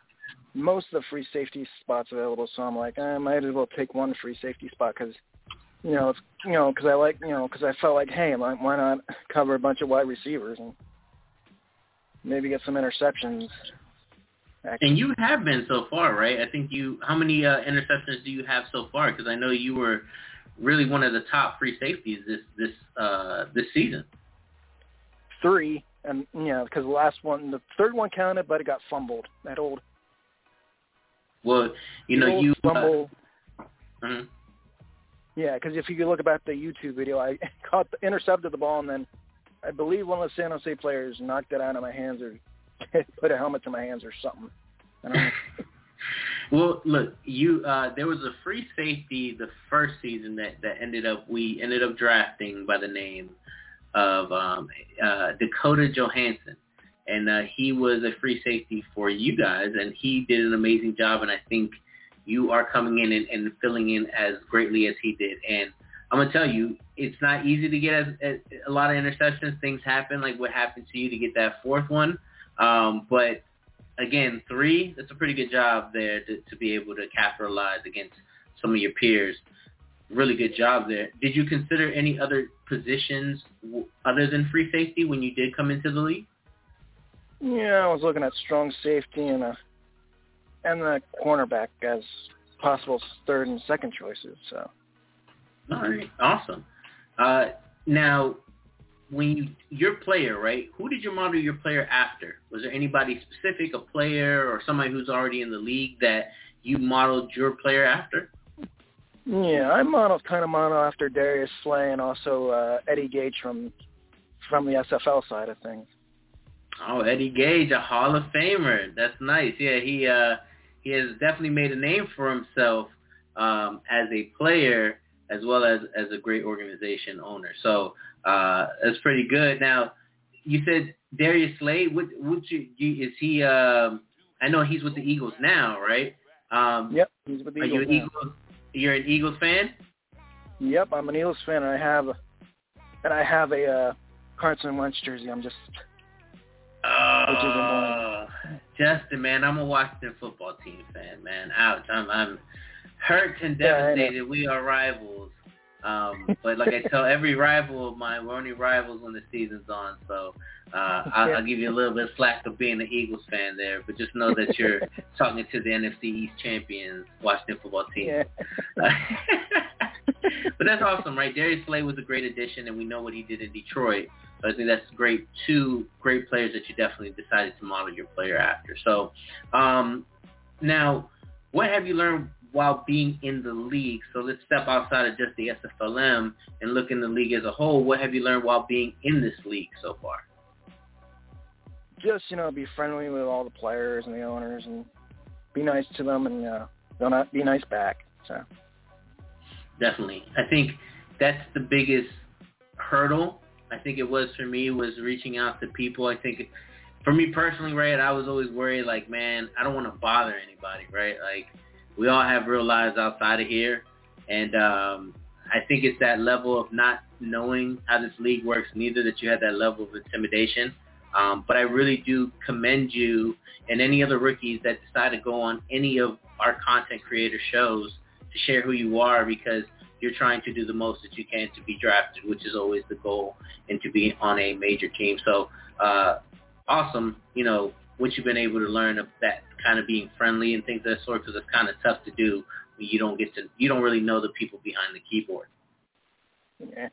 most of the free safety spots available. So I'm like, I might as well take one free safety spot because, you know, it's you know, because I like, you know, because I felt like, hey, why not cover a bunch of wide receivers and maybe get some interceptions. And you have been so far, right? I think you. How many uh, interceptions do you have so far? Because I know you were really one of the top free safeties this this uh, this season. Three, and you know, because the last one, the third one counted, but it got fumbled. That old. Well, you know, you. Fumble. Uh, uh Yeah, because if you look about the YouTube video, I caught the, intercepted the ball and then I believe one of the San Jose players knocked it out of my hands or put a helmet to my hands or something. I don't know. well, look, you uh there was a free safety the first season that that ended up we ended up drafting by the name of um uh Dakota Johansson. And uh he was a free safety for you guys and he did an amazing job and I think you are coming in and, and filling in as greatly as he did and I'm gonna tell you, it's not easy to get a, a, lot of interceptions. Things happen, like what happened to you to get that fourth one. Um, but again, three, that's a pretty good job there to, to be able to capitalize against some of your peers. Really good job there. Did you consider any other positions other than free safety when you did come into the league? Yeah, I was looking at strong safety and a and the cornerback as possible third and second choices. So. All right, awesome. Uh, now, when you your player, right? Who did you model your player after? Was there anybody specific, a player or somebody who's already in the league that you modeled your player after? Yeah, I modeled kind of model after Darius Slay and also uh, Eddie Gage from from the SFL side of things. Oh, Eddie Gage, a Hall of Famer. That's nice. Yeah, he uh, he has definitely made a name for himself um, as a player as well as as a great organization owner. So uh, that's pretty good. Now, you said Darius Slay. Would would you, is he? Um, I know he's with the Eagles now, right? Um, yep, he's with the are you an. Eagles? You're an Eagles fan. Yep, I'm an Eagles fan, and I have and I have a uh, Carson Wentz jersey. I'm just Oh, Justin, man, I'm a Washington football team fan, man. Ouch, I'm I'm hurt and devastated. we are rivals. Um, but like I tell every rival of mine, we're only rivals when the season's on. So uh, I'll, I'll give you a little bit of slack of being an Eagles fan there, but just know that you're talking to the NFC East champions, Washington football team. Yeah. but that's awesome, right? Darius Slay was a great addition, and we know what he did in Detroit. So I think that's great. Two great players that you definitely decided to model your player after. So um, now, what have you learned while being in the league? So let's step outside of just the SFLM and look in the league as a whole. What have you learned while being in this league so far? Just you know, be friendly with all the players and the owners, and be nice to them, and uh, they'll not be nice back. So definitely, I think that's the biggest hurdle. I think it was for me was reaching out to people. I think for me personally, right, I was always worried like, man, I don't want to bother anybody, right? Like we all have real lives outside of here, and um, I think it's that level of not knowing how this league works, neither that you had that level of intimidation. Um, but I really do commend you and any other rookies that decide to go on any of our content creator shows to share who you are because you're trying to do the most that you can to be drafted, which is always the goal, and to be on a major team. So uh, awesome, you know, what you've been able to learn of that kind of being friendly and things of that sort because it's kind of tough to do when you don't get to, you don't really know the people behind the keyboard. yeah,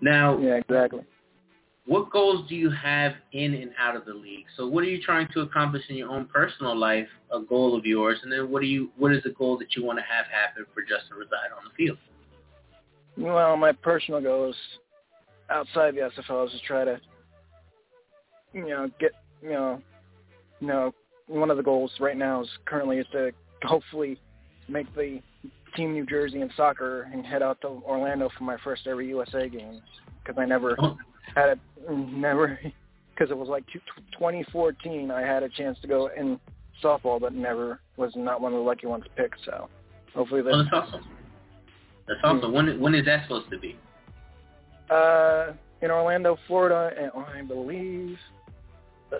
Now, yeah, exactly. what goals do you have in and out of the league? So what are you trying to accomplish in your own personal life, a goal of yours, and then what do you what is the goal that you want to have happen for Justin Reside on the field? Well, my personal goals outside the SFL is to try to, you know, get, you know, you know, one of the goals right now is currently is to hopefully make the Team New Jersey in soccer and head out to Orlando for my first ever USA games because I never Oh, had it, never, because it was like 2014 I had a chance to go in softball, but never was not one of the lucky ones picked. So hopefully oh, this, that's awesome. That's awesome. When when is that supposed to be? uh, in Orlando, Florida, and I believe Uh,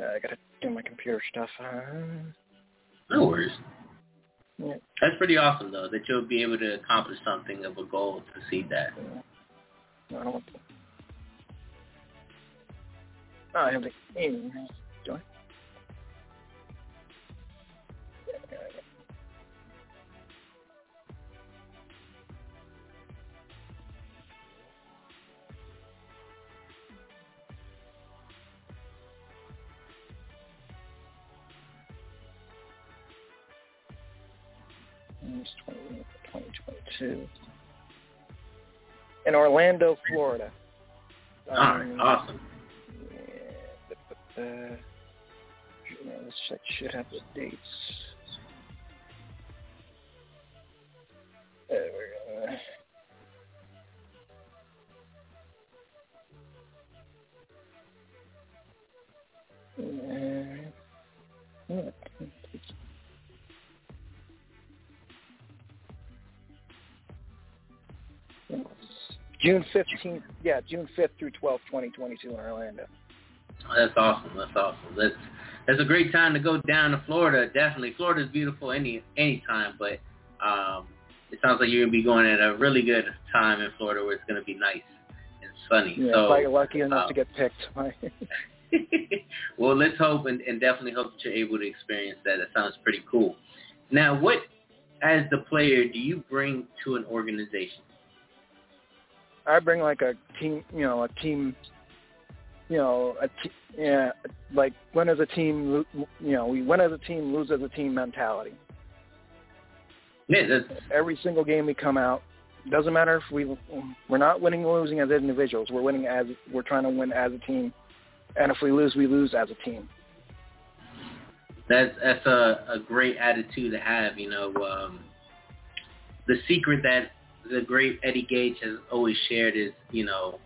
uh, I gotta do my computer stuff. Uh, No worries. yeah, That's pretty awesome though that you'll be able to accomplish something of a goal to see that. I don't want to. Oh, I have the. 2022. In Orlando, Florida. All right, awesome. Yeah, but, uh, this shit should have the dates. There we go. Yeah. June 15th, yeah, June 5th through 12th, 2022 in Orlando. That's awesome. That's awesome. That's that's a great time to go down to Florida. Definitely, Florida is beautiful any any time, but um, it sounds like you're gonna be going at a really good time in Florida where it's gonna be nice and sunny. Yeah, so, if get lucky enough uh, to get picked. well, let's hope and, and definitely hope that you're able to experience that. That sounds pretty cool. Now, what as the player do you bring to an organization? I bring like a team, you know, a team, you know, a te- yeah, like win as a team, you know, we win as a team, lose as a team mentality. Yeah, that's Every single game we come out, doesn't matter if we we're not winning or losing as individuals. We're winning as we're trying to win as a team, and if we lose, we lose as a team. That's that's a, a great attitude to have. You know, um, the secret that the great Eddie Gage has always shared is, you know,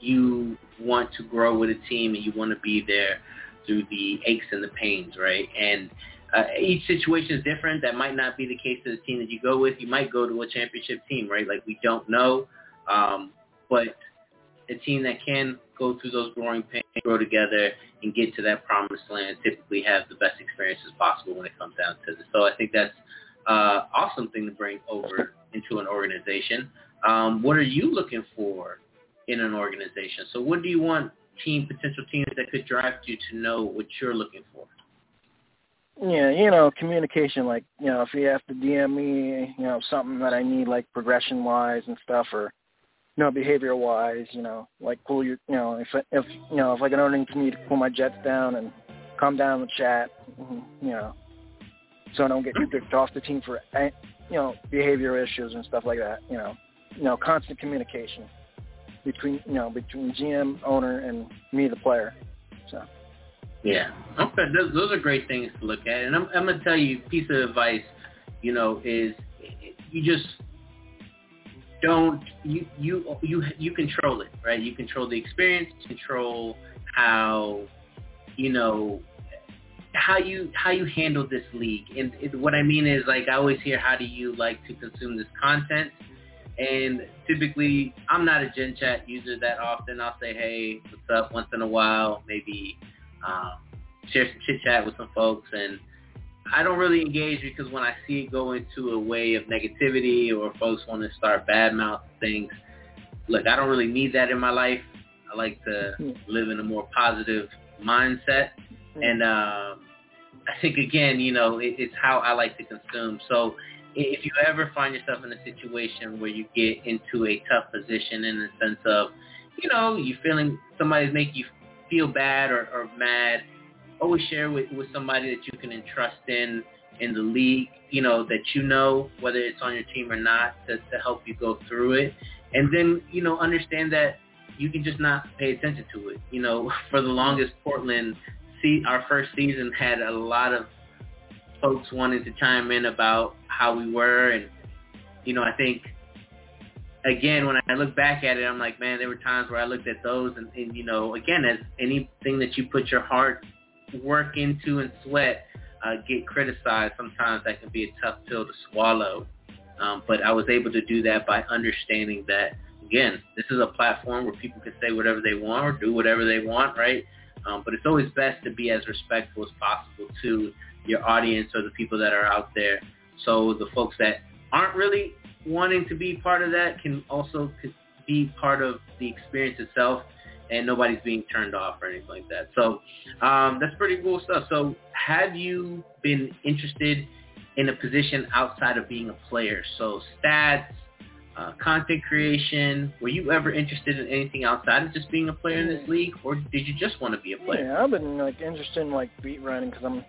you want to grow with a team and you want to be there through the aches and the pains, right? And uh, each situation is different. That might not be the case to the team that you go with. You might go to a championship team, right? Like we don't know, um, but a team that can go through those growing pains, grow together, and get to that promised land typically have the best experiences possible when it comes down to this. So I think that's uh, awesome thing to bring over into an organization. Um, what are you looking for in an organization? So what do you want team potential teams that could draft you to know what you're looking for? Yeah, you know, communication. Like, you know, if you have to DM me, you know, something that I need, like progression wise and stuff, or you know, behavior wise, you know, like cool your, you know, if if you know, if like an me to pull my jets down and come down and chat, you know, so I don't get kicked off the team for, you know, behavior issues and stuff like that. You know, you know, constant communication between, you know, between GM, owner, and me, the player. So. Yeah. Okay. Those, those are great things to look at. And I'm, I'm going to tell you, piece of advice, you know, is you just don't you you you you control it, right? You control the experience, control how you know how you how you handle this league. And it, what I mean is like I always hear how do you like to consume this content? And typically I'm not a Gen Chat user that often. I'll say, hey, what's up once in a while, maybe um, share some chit chat with some folks and I don't really engage because when I see it go into a way of negativity or folks want to start bad mouth things, look, I don't really need that in my life. I like to live in a more positive mindset. And um, I think, again, you know, it, it's how I like to consume. So if you ever find yourself in a situation where you get into a tough position in the sense of, you know, you feeling somebody's making you feel bad or, or mad, always share with, with somebody that you can entrust in in the league, you know, that you know, whether it's on your team or not, to, to help you go through it. And then, you know, understand that you can just not pay attention to it. You know, for the longest, Portland, see, our first season had a lot of folks wanting to chime in about how we were. And, you know, I think, again, when I look back at it, I'm like, man, there were times where I looked at those and, and you know, again, as anything that you put your heart work into and sweat uh, get criticized, sometimes that can be a tough pill to swallow. Um, but I was able to do that by understanding that again, this is a platform where people can say whatever they want or do whatever they want, right? Um, but it's always best to be as respectful as possible to your audience or the people that are out there. So the folks that aren't really wanting to be part of that can also be part of the experience itself and nobody's being turned off or anything like that. So um, that's pretty cool stuff. So have you been interested in a position outside of being a player? So stats, uh, content creation. Were you ever interested in anything outside of just being a player in this league, or did you just want to be a player? Yeah, I've been like interested in like beat writing because I'm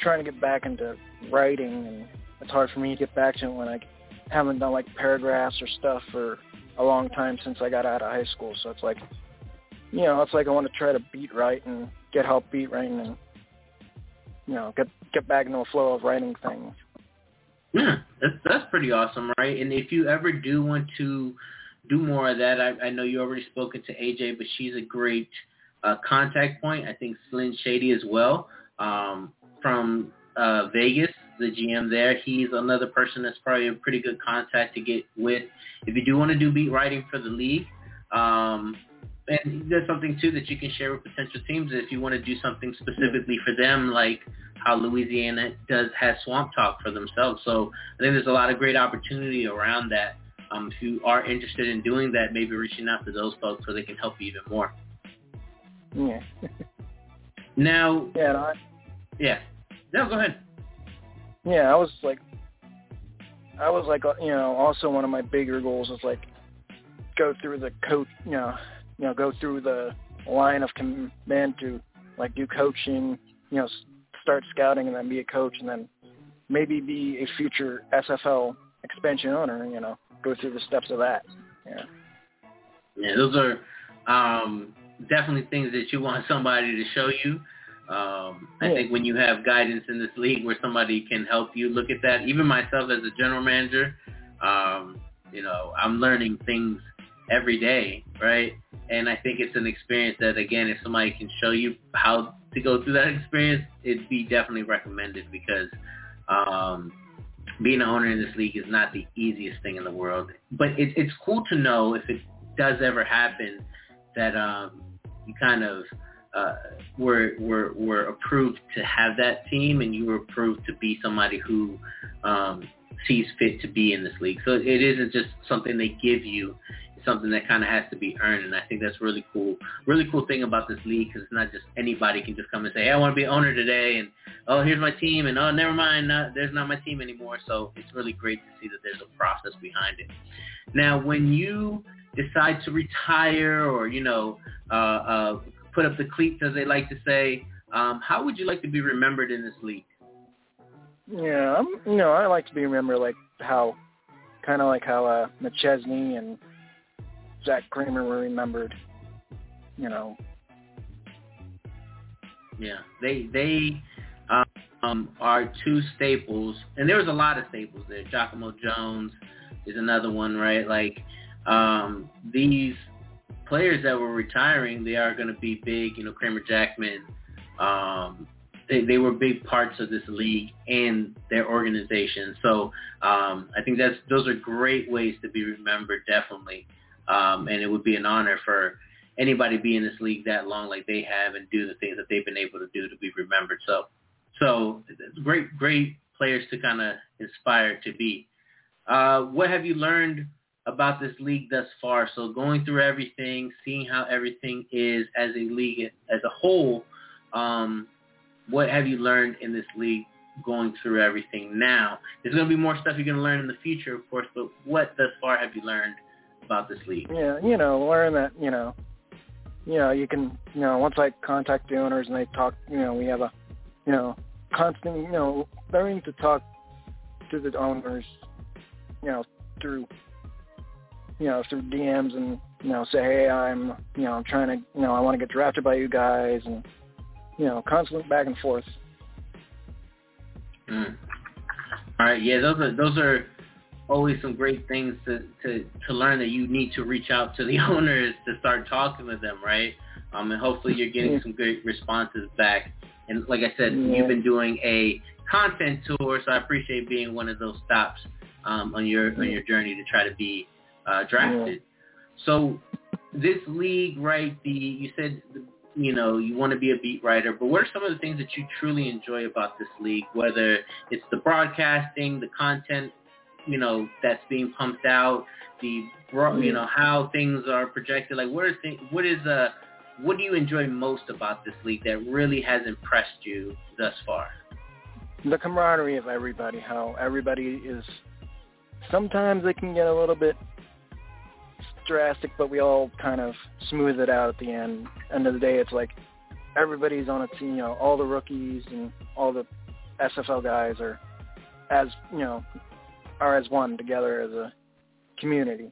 trying to get back into writing, and it's hard for me to get back to it when I haven't done like paragraphs or stuff for a long time since I got out of high school. So it's like, you know, it's like I want to try to beat write and get help beat writing and you know get get back into a flow of writing things. Yeah, that's that's pretty awesome, right? And if you ever do want to do more of that, I, I know you already spoken to AJ, but she's a great uh, contact point. I think Slim Shady as well um, from uh, Vegas, the GM there. He's another person that's probably a pretty good contact to get with. If you do want to do beat writing for the league, um, and there's something too that you can share with potential teams if you want to do something specifically for them, like how Louisiana does has Swamp Talk for themselves. So I think there's a lot of great opportunity around that. Um, if you are interested in doing that, maybe reaching out to those folks so they can help you even more. Yeah. now. Yeah. I, yeah. No, go ahead. Yeah, I was like, I was like, uh, you know, also one of my bigger goals was like go through the coach, you know, you know, go through the line of command to like do coaching, you know, start scouting and then be a coach and then maybe be a future SFL expansion owner, you know, go through the steps of that. Yeah. Yeah, those are um, definitely things that you want somebody to show you. Um, I yeah. think when you have guidance in this league where somebody can help you look at that, even myself as a general manager, um, you know, I'm learning things every day, right? And I think it's an experience that, again, if somebody can show you how to go through that experience, it'd be definitely recommended because um, being an owner in this league is not the easiest thing in the world. But it, it's cool to know if it does ever happen that um, you kind of uh, were, were were approved to have that team, and you were approved to be somebody who um, sees fit to be in this league. So it isn't just something they give you something that kind of has to be earned, and I think that's really cool. Really cool thing about this league because it's not just anybody can just come and say, hey, I want to be owner today, and oh, here's my team, and oh, never mind, not, there's not my team anymore. So it's really great to see that there's a process behind it. Now, when you decide to retire or you know uh, uh, put up the cleats, as they like to say, um, how would you like to be remembered in this league? Yeah, I'm, you know, I like to be remembered like how, kind of like how uh, McChesney and Zach Kramer were remembered. You know. Yeah, they they um, are two staples, and there was a lot of staples there. Giacomo Jones is another one, right? Like um, these players that were retiring, they are going to be big. You know, Kramer Jackman. Um, they, they were big parts of this league and their organization. So um, I think that's those are great ways to be remembered, definitely. Um, and it would be an honor for anybody be in this league that long like they have and do the things that they've been able to do to be remembered. So, so great, great players to kind of inspire to be. Uh, what have you learned about this league thus far? So going through everything, seeing how everything is as a league as a whole, um, what have you learned in this league going through everything now? There's going to be more stuff you're going to learn in the future, of course, but what thus far have you learned about this league. Yeah, you know, learn that, you know, you know, you can, you know, once I contact the owners and they talk, you know, we have a, you know, constant, you know, learning to talk to the owners, you know, through, you know, through DMs and, you know, say, hey, I'm, you know, I'm trying to, you know, I want to get drafted by you guys and, you know, constant back and forth. Mm. All right, yeah, those are those are always some great things to, to, to learn that you need to reach out to the owners to start talking with them, right? Um, and hopefully you're getting some great responses back. And like I said, yeah. you've been doing a content tour, so I appreciate being one of those stops um, on your on your journey to try to be uh, drafted. So this league, right? The you said you know you want to be a beat writer, but what are some of the things that you truly enjoy about this league? Whether it's the broadcasting, the content, you know that's being pumped out, the you know how things are projected. Like what are things? What is uh what do you enjoy most about this league that really has impressed you thus far? The camaraderie of everybody. How everybody is. Sometimes it can get a little bit drastic, but we all kind of smooth it out at the end. End of the day, it's like everybody's on a team. You know, all the rookies and all the SFL guys are as you know are as one together as a community.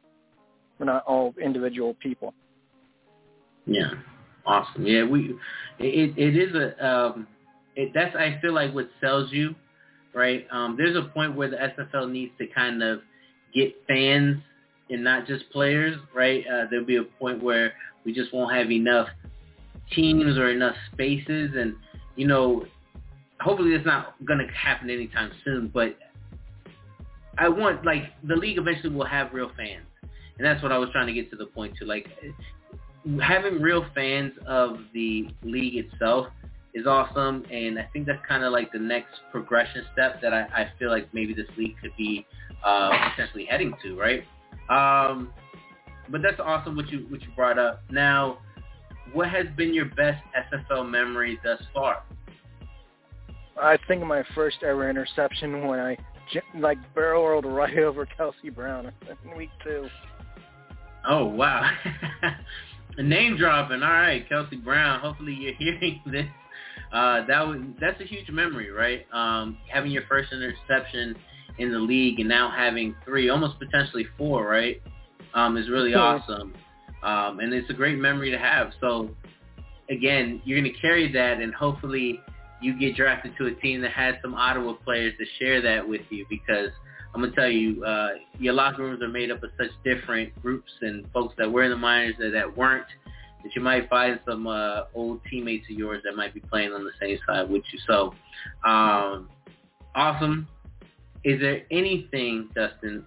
We're not all individual people. Yeah, awesome. Yeah, we it it is a um it that's I feel like what sells you, right? Um, there's a point where the SFL needs to kind of get fans and not just players, right? Uh, there'll be a point where we just won't have enough teams or enough spaces, and you know, hopefully it's not going to happen anytime soon. But I want like the league eventually will have real fans, and that's what I was trying to get to the point to. Like having real fans of the league itself is awesome, and I think that's kind of like the next progression step that I, I feel like maybe this league could be uh, potentially heading to, right? Um, but that's awesome what you what you brought up. Now, what has been your best SFL memory thus far? I think my first ever interception when I like barrel rolled right over Kelsey Brown in week two. Oh wow! Name dropping. All right, Kelsey Brown. Hopefully you're hearing this. Uh, that was that's a huge memory, right? Um, having your first interception in the league and now having three, almost potentially four, right, um, is really awesome. Um, and it's a great memory to have. So, again, you're going to carry that, and hopefully you get drafted to a team that has some Ottawa players to share that with you because I'm going to tell you, uh, your locker rooms are made up of such different groups and folks that were in the minors that, that weren't that you might find some uh, old teammates of yours that might be playing on the same side with you. So, um, awesome. Is there anything, Dustin,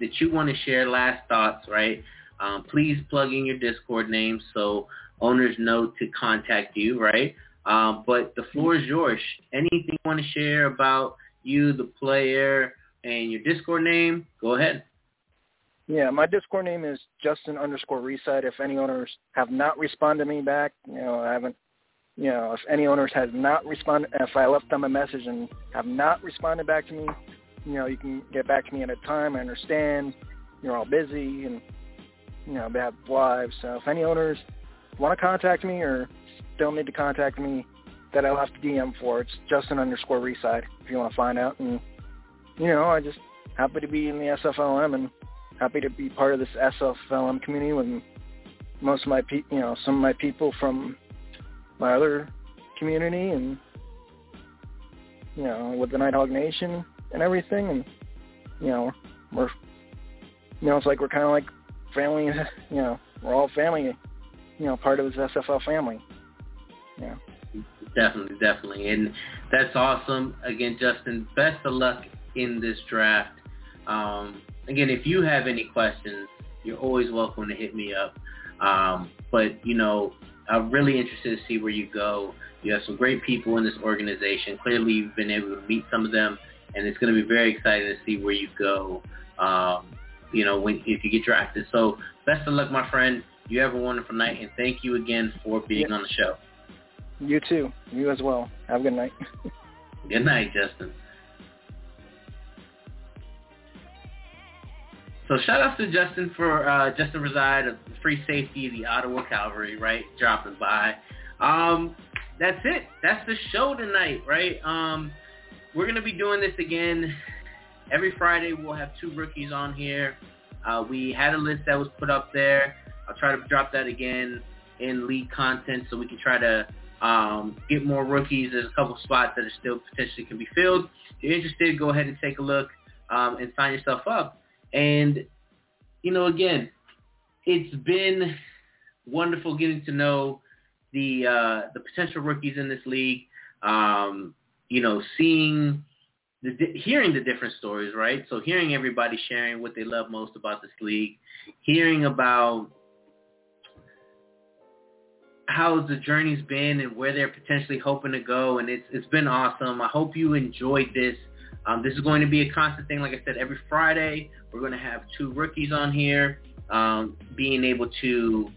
that you want to share? Last thoughts, right? Um, please plug in your Discord name so owners know to contact you, right? Um, but the floor is yours. Anything you want to share about you, the player, and your Discord name? Go ahead. Yeah, my Discord name is Justin underscore Reside. If any owners have not responded to me back, you know, I haven't, you know, if any owners has not responded, if I left them a message and have not responded back to me, you know, you can get back to me at a time. I understand you're all busy and, you know, they have lives. So if any owners want to contact me or still need to contact me, that I left DM for, it's Justin underscore Reside if you want to find out. And, you know, I just happy to be in the SFLM and happy to be part of this SFLM community with most of my, pe- you know, some of my people from my other community and, you know, with the Nighthawk Nation and everything, and you know we're you know it's like we're kind of like family. You know we're all family. You know part of this SFL family. Yeah. Definitely, definitely, and that's awesome. Again, Justin, best of luck in this draft. Um, again, if you have any questions, you're always welcome to hit me up. Um, but you know, I'm really interested to see where you go. You have some great people in this organization. Clearly, you've been able to meet some of them and it's going to be very exciting to see where you go. Um, you know, when if you get drafted. So best of luck, my friend. You have a wonderful night, and thank you again for being on the show. You too. You as well. Have a good night. good night, Justin. So shout out to Justin for uh, Justin Reside of Free Safety, the Ottawa Calvary, right? Dropping by. Um, that's it. That's the show tonight, right? Um, we're going to be doing this again. Every Friday we'll have two rookies on here. Uh, we had a list that was put up there. I'll try to drop that again in league content so we can try to um, get more rookies. There's a couple spots that are still potentially can be filled. If you're interested, go ahead and take a look um, and sign yourself up. And, you know, again, it's been wonderful getting to know the uh, the potential rookies in this league. Um, you know, seeing, the, hearing the different stories, right? So hearing everybody sharing what they love most about this league, hearing about, how the journey's been and where they're potentially hoping to go, and it's it's been awesome. I hope you enjoyed this. Um, this is going to be a constant thing. Like I said, every Friday we're going to have two rookies on here, um, being able to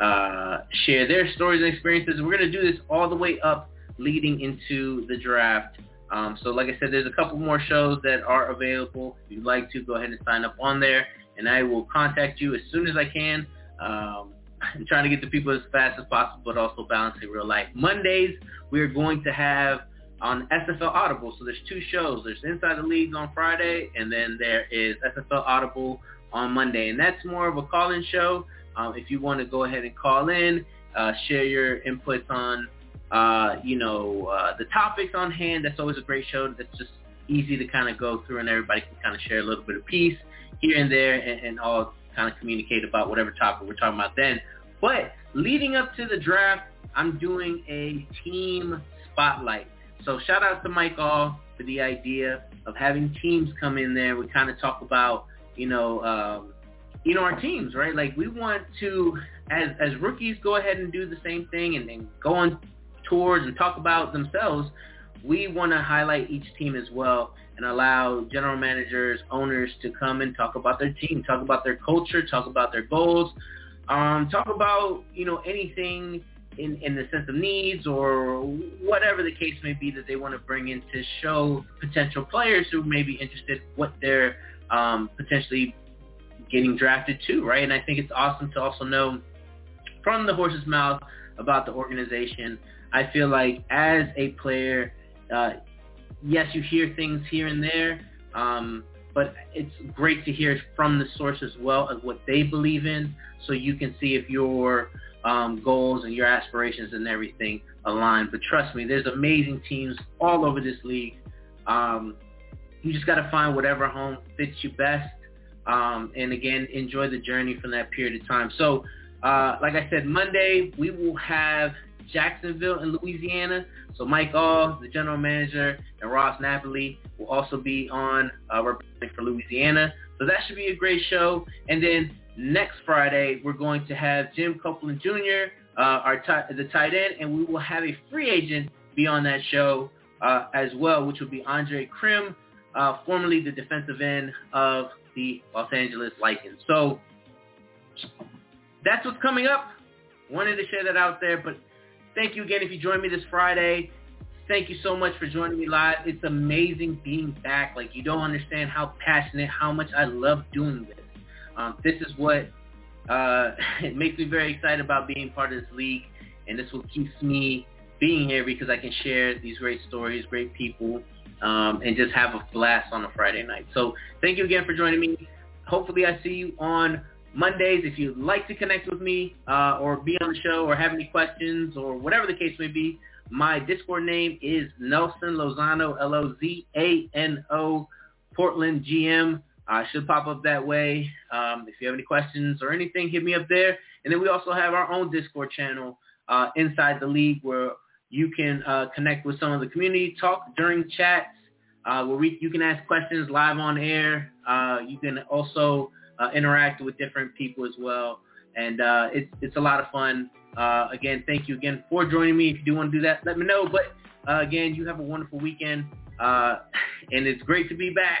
uh, share their stories and experiences. We're going to do this all the way up leading into the draft. Um, so like I said, there's a couple more shows that are available. If you'd like to, go ahead and sign up on there, and I will contact you as soon as I can. Um, I'm trying to get to people as fast as possible, but also balancing real life. Mondays, we are going to have on SFL Audible. So there's two shows. There's Inside the Leagues on Friday, and then there is SFL Audible on Monday. And that's more of a call-in show. Um, if you want to go ahead and call in, uh, share your inputs on, uh, you know, uh, the topics on hand, that's always a great show. That's just easy to kind of go through, and everybody can kind of share a little bit of peace here and there, and, and all kind of communicate about whatever topic we're talking about then. But leading up to the draft, I'm doing a team spotlight. So shout out to Mike All for the idea of having teams come in there. We kind of talk about, you know, um, you know, our teams, right? Like we want to, as as rookies, go ahead and do the same thing and, and go on tours and talk about themselves. We want to highlight each team as well and allow general managers, owners to come and talk about their team, talk about their culture, talk about their goals, um, talk about you know anything in, in the sense of needs or whatever the case may be that they want to bring in to show potential players who may be interested what they're um, potentially getting drafted to, right? And I think it's awesome to also know from the horse's mouth about the organization. I feel like as a player, uh, yes, you hear things here and there, um, but it's great to hear from the source as well of what they believe in so you can see if your um, goals and your aspirations and everything align. But trust me, there's amazing teams all over this league. Um, you just got to find whatever home fits you best. Um, and again, enjoy the journey from that period of time. So, uh, like I said, Monday we will have Jacksonville in Louisiana. So Mike All, the general manager, and Ross Napoli will also be on uh, representing for Louisiana. So that should be a great show. And then next Friday, we're going to have Jim Copeland Jr., uh, our t- the tight end, and we will have a free agent be on that show uh, as well, which will be Andre Krim, uh, formerly the defensive end of the Los Angeles Lycans. So that's what's coming up. Wanted to share that out there, but thank you again if you joined me this Friday. Thank you so much for joining me live. It's amazing being back. Like you don't understand how passionate, how much I love doing this. Um, this is what uh, it makes me very excited about being part of this league, and this what keeps me being here because I can share these great stories, great people, um, and just have a blast on a Friday night. So thank you again for joining me. Hopefully I see you on Mondays. If you'd like to connect with me uh, or be on the show or have any questions or whatever the case may be, my Discord name is Nelson Lozano, L-O-Z-A-N-O, Portland GM. I uh, should pop up that way. Um, if you have any questions or anything, hit me up there. And then we also have our own Discord channel uh, inside the league where you can uh, connect with some of the community, talk during chats, uh, where we, you can ask questions live on air. Uh, you can also uh, interact with different people as well. And uh, it's, it's a lot of fun. Uh, again, thank you again for joining me. If you do want to do that, let me know. But uh, again, you have a wonderful weekend. and it's great to be back.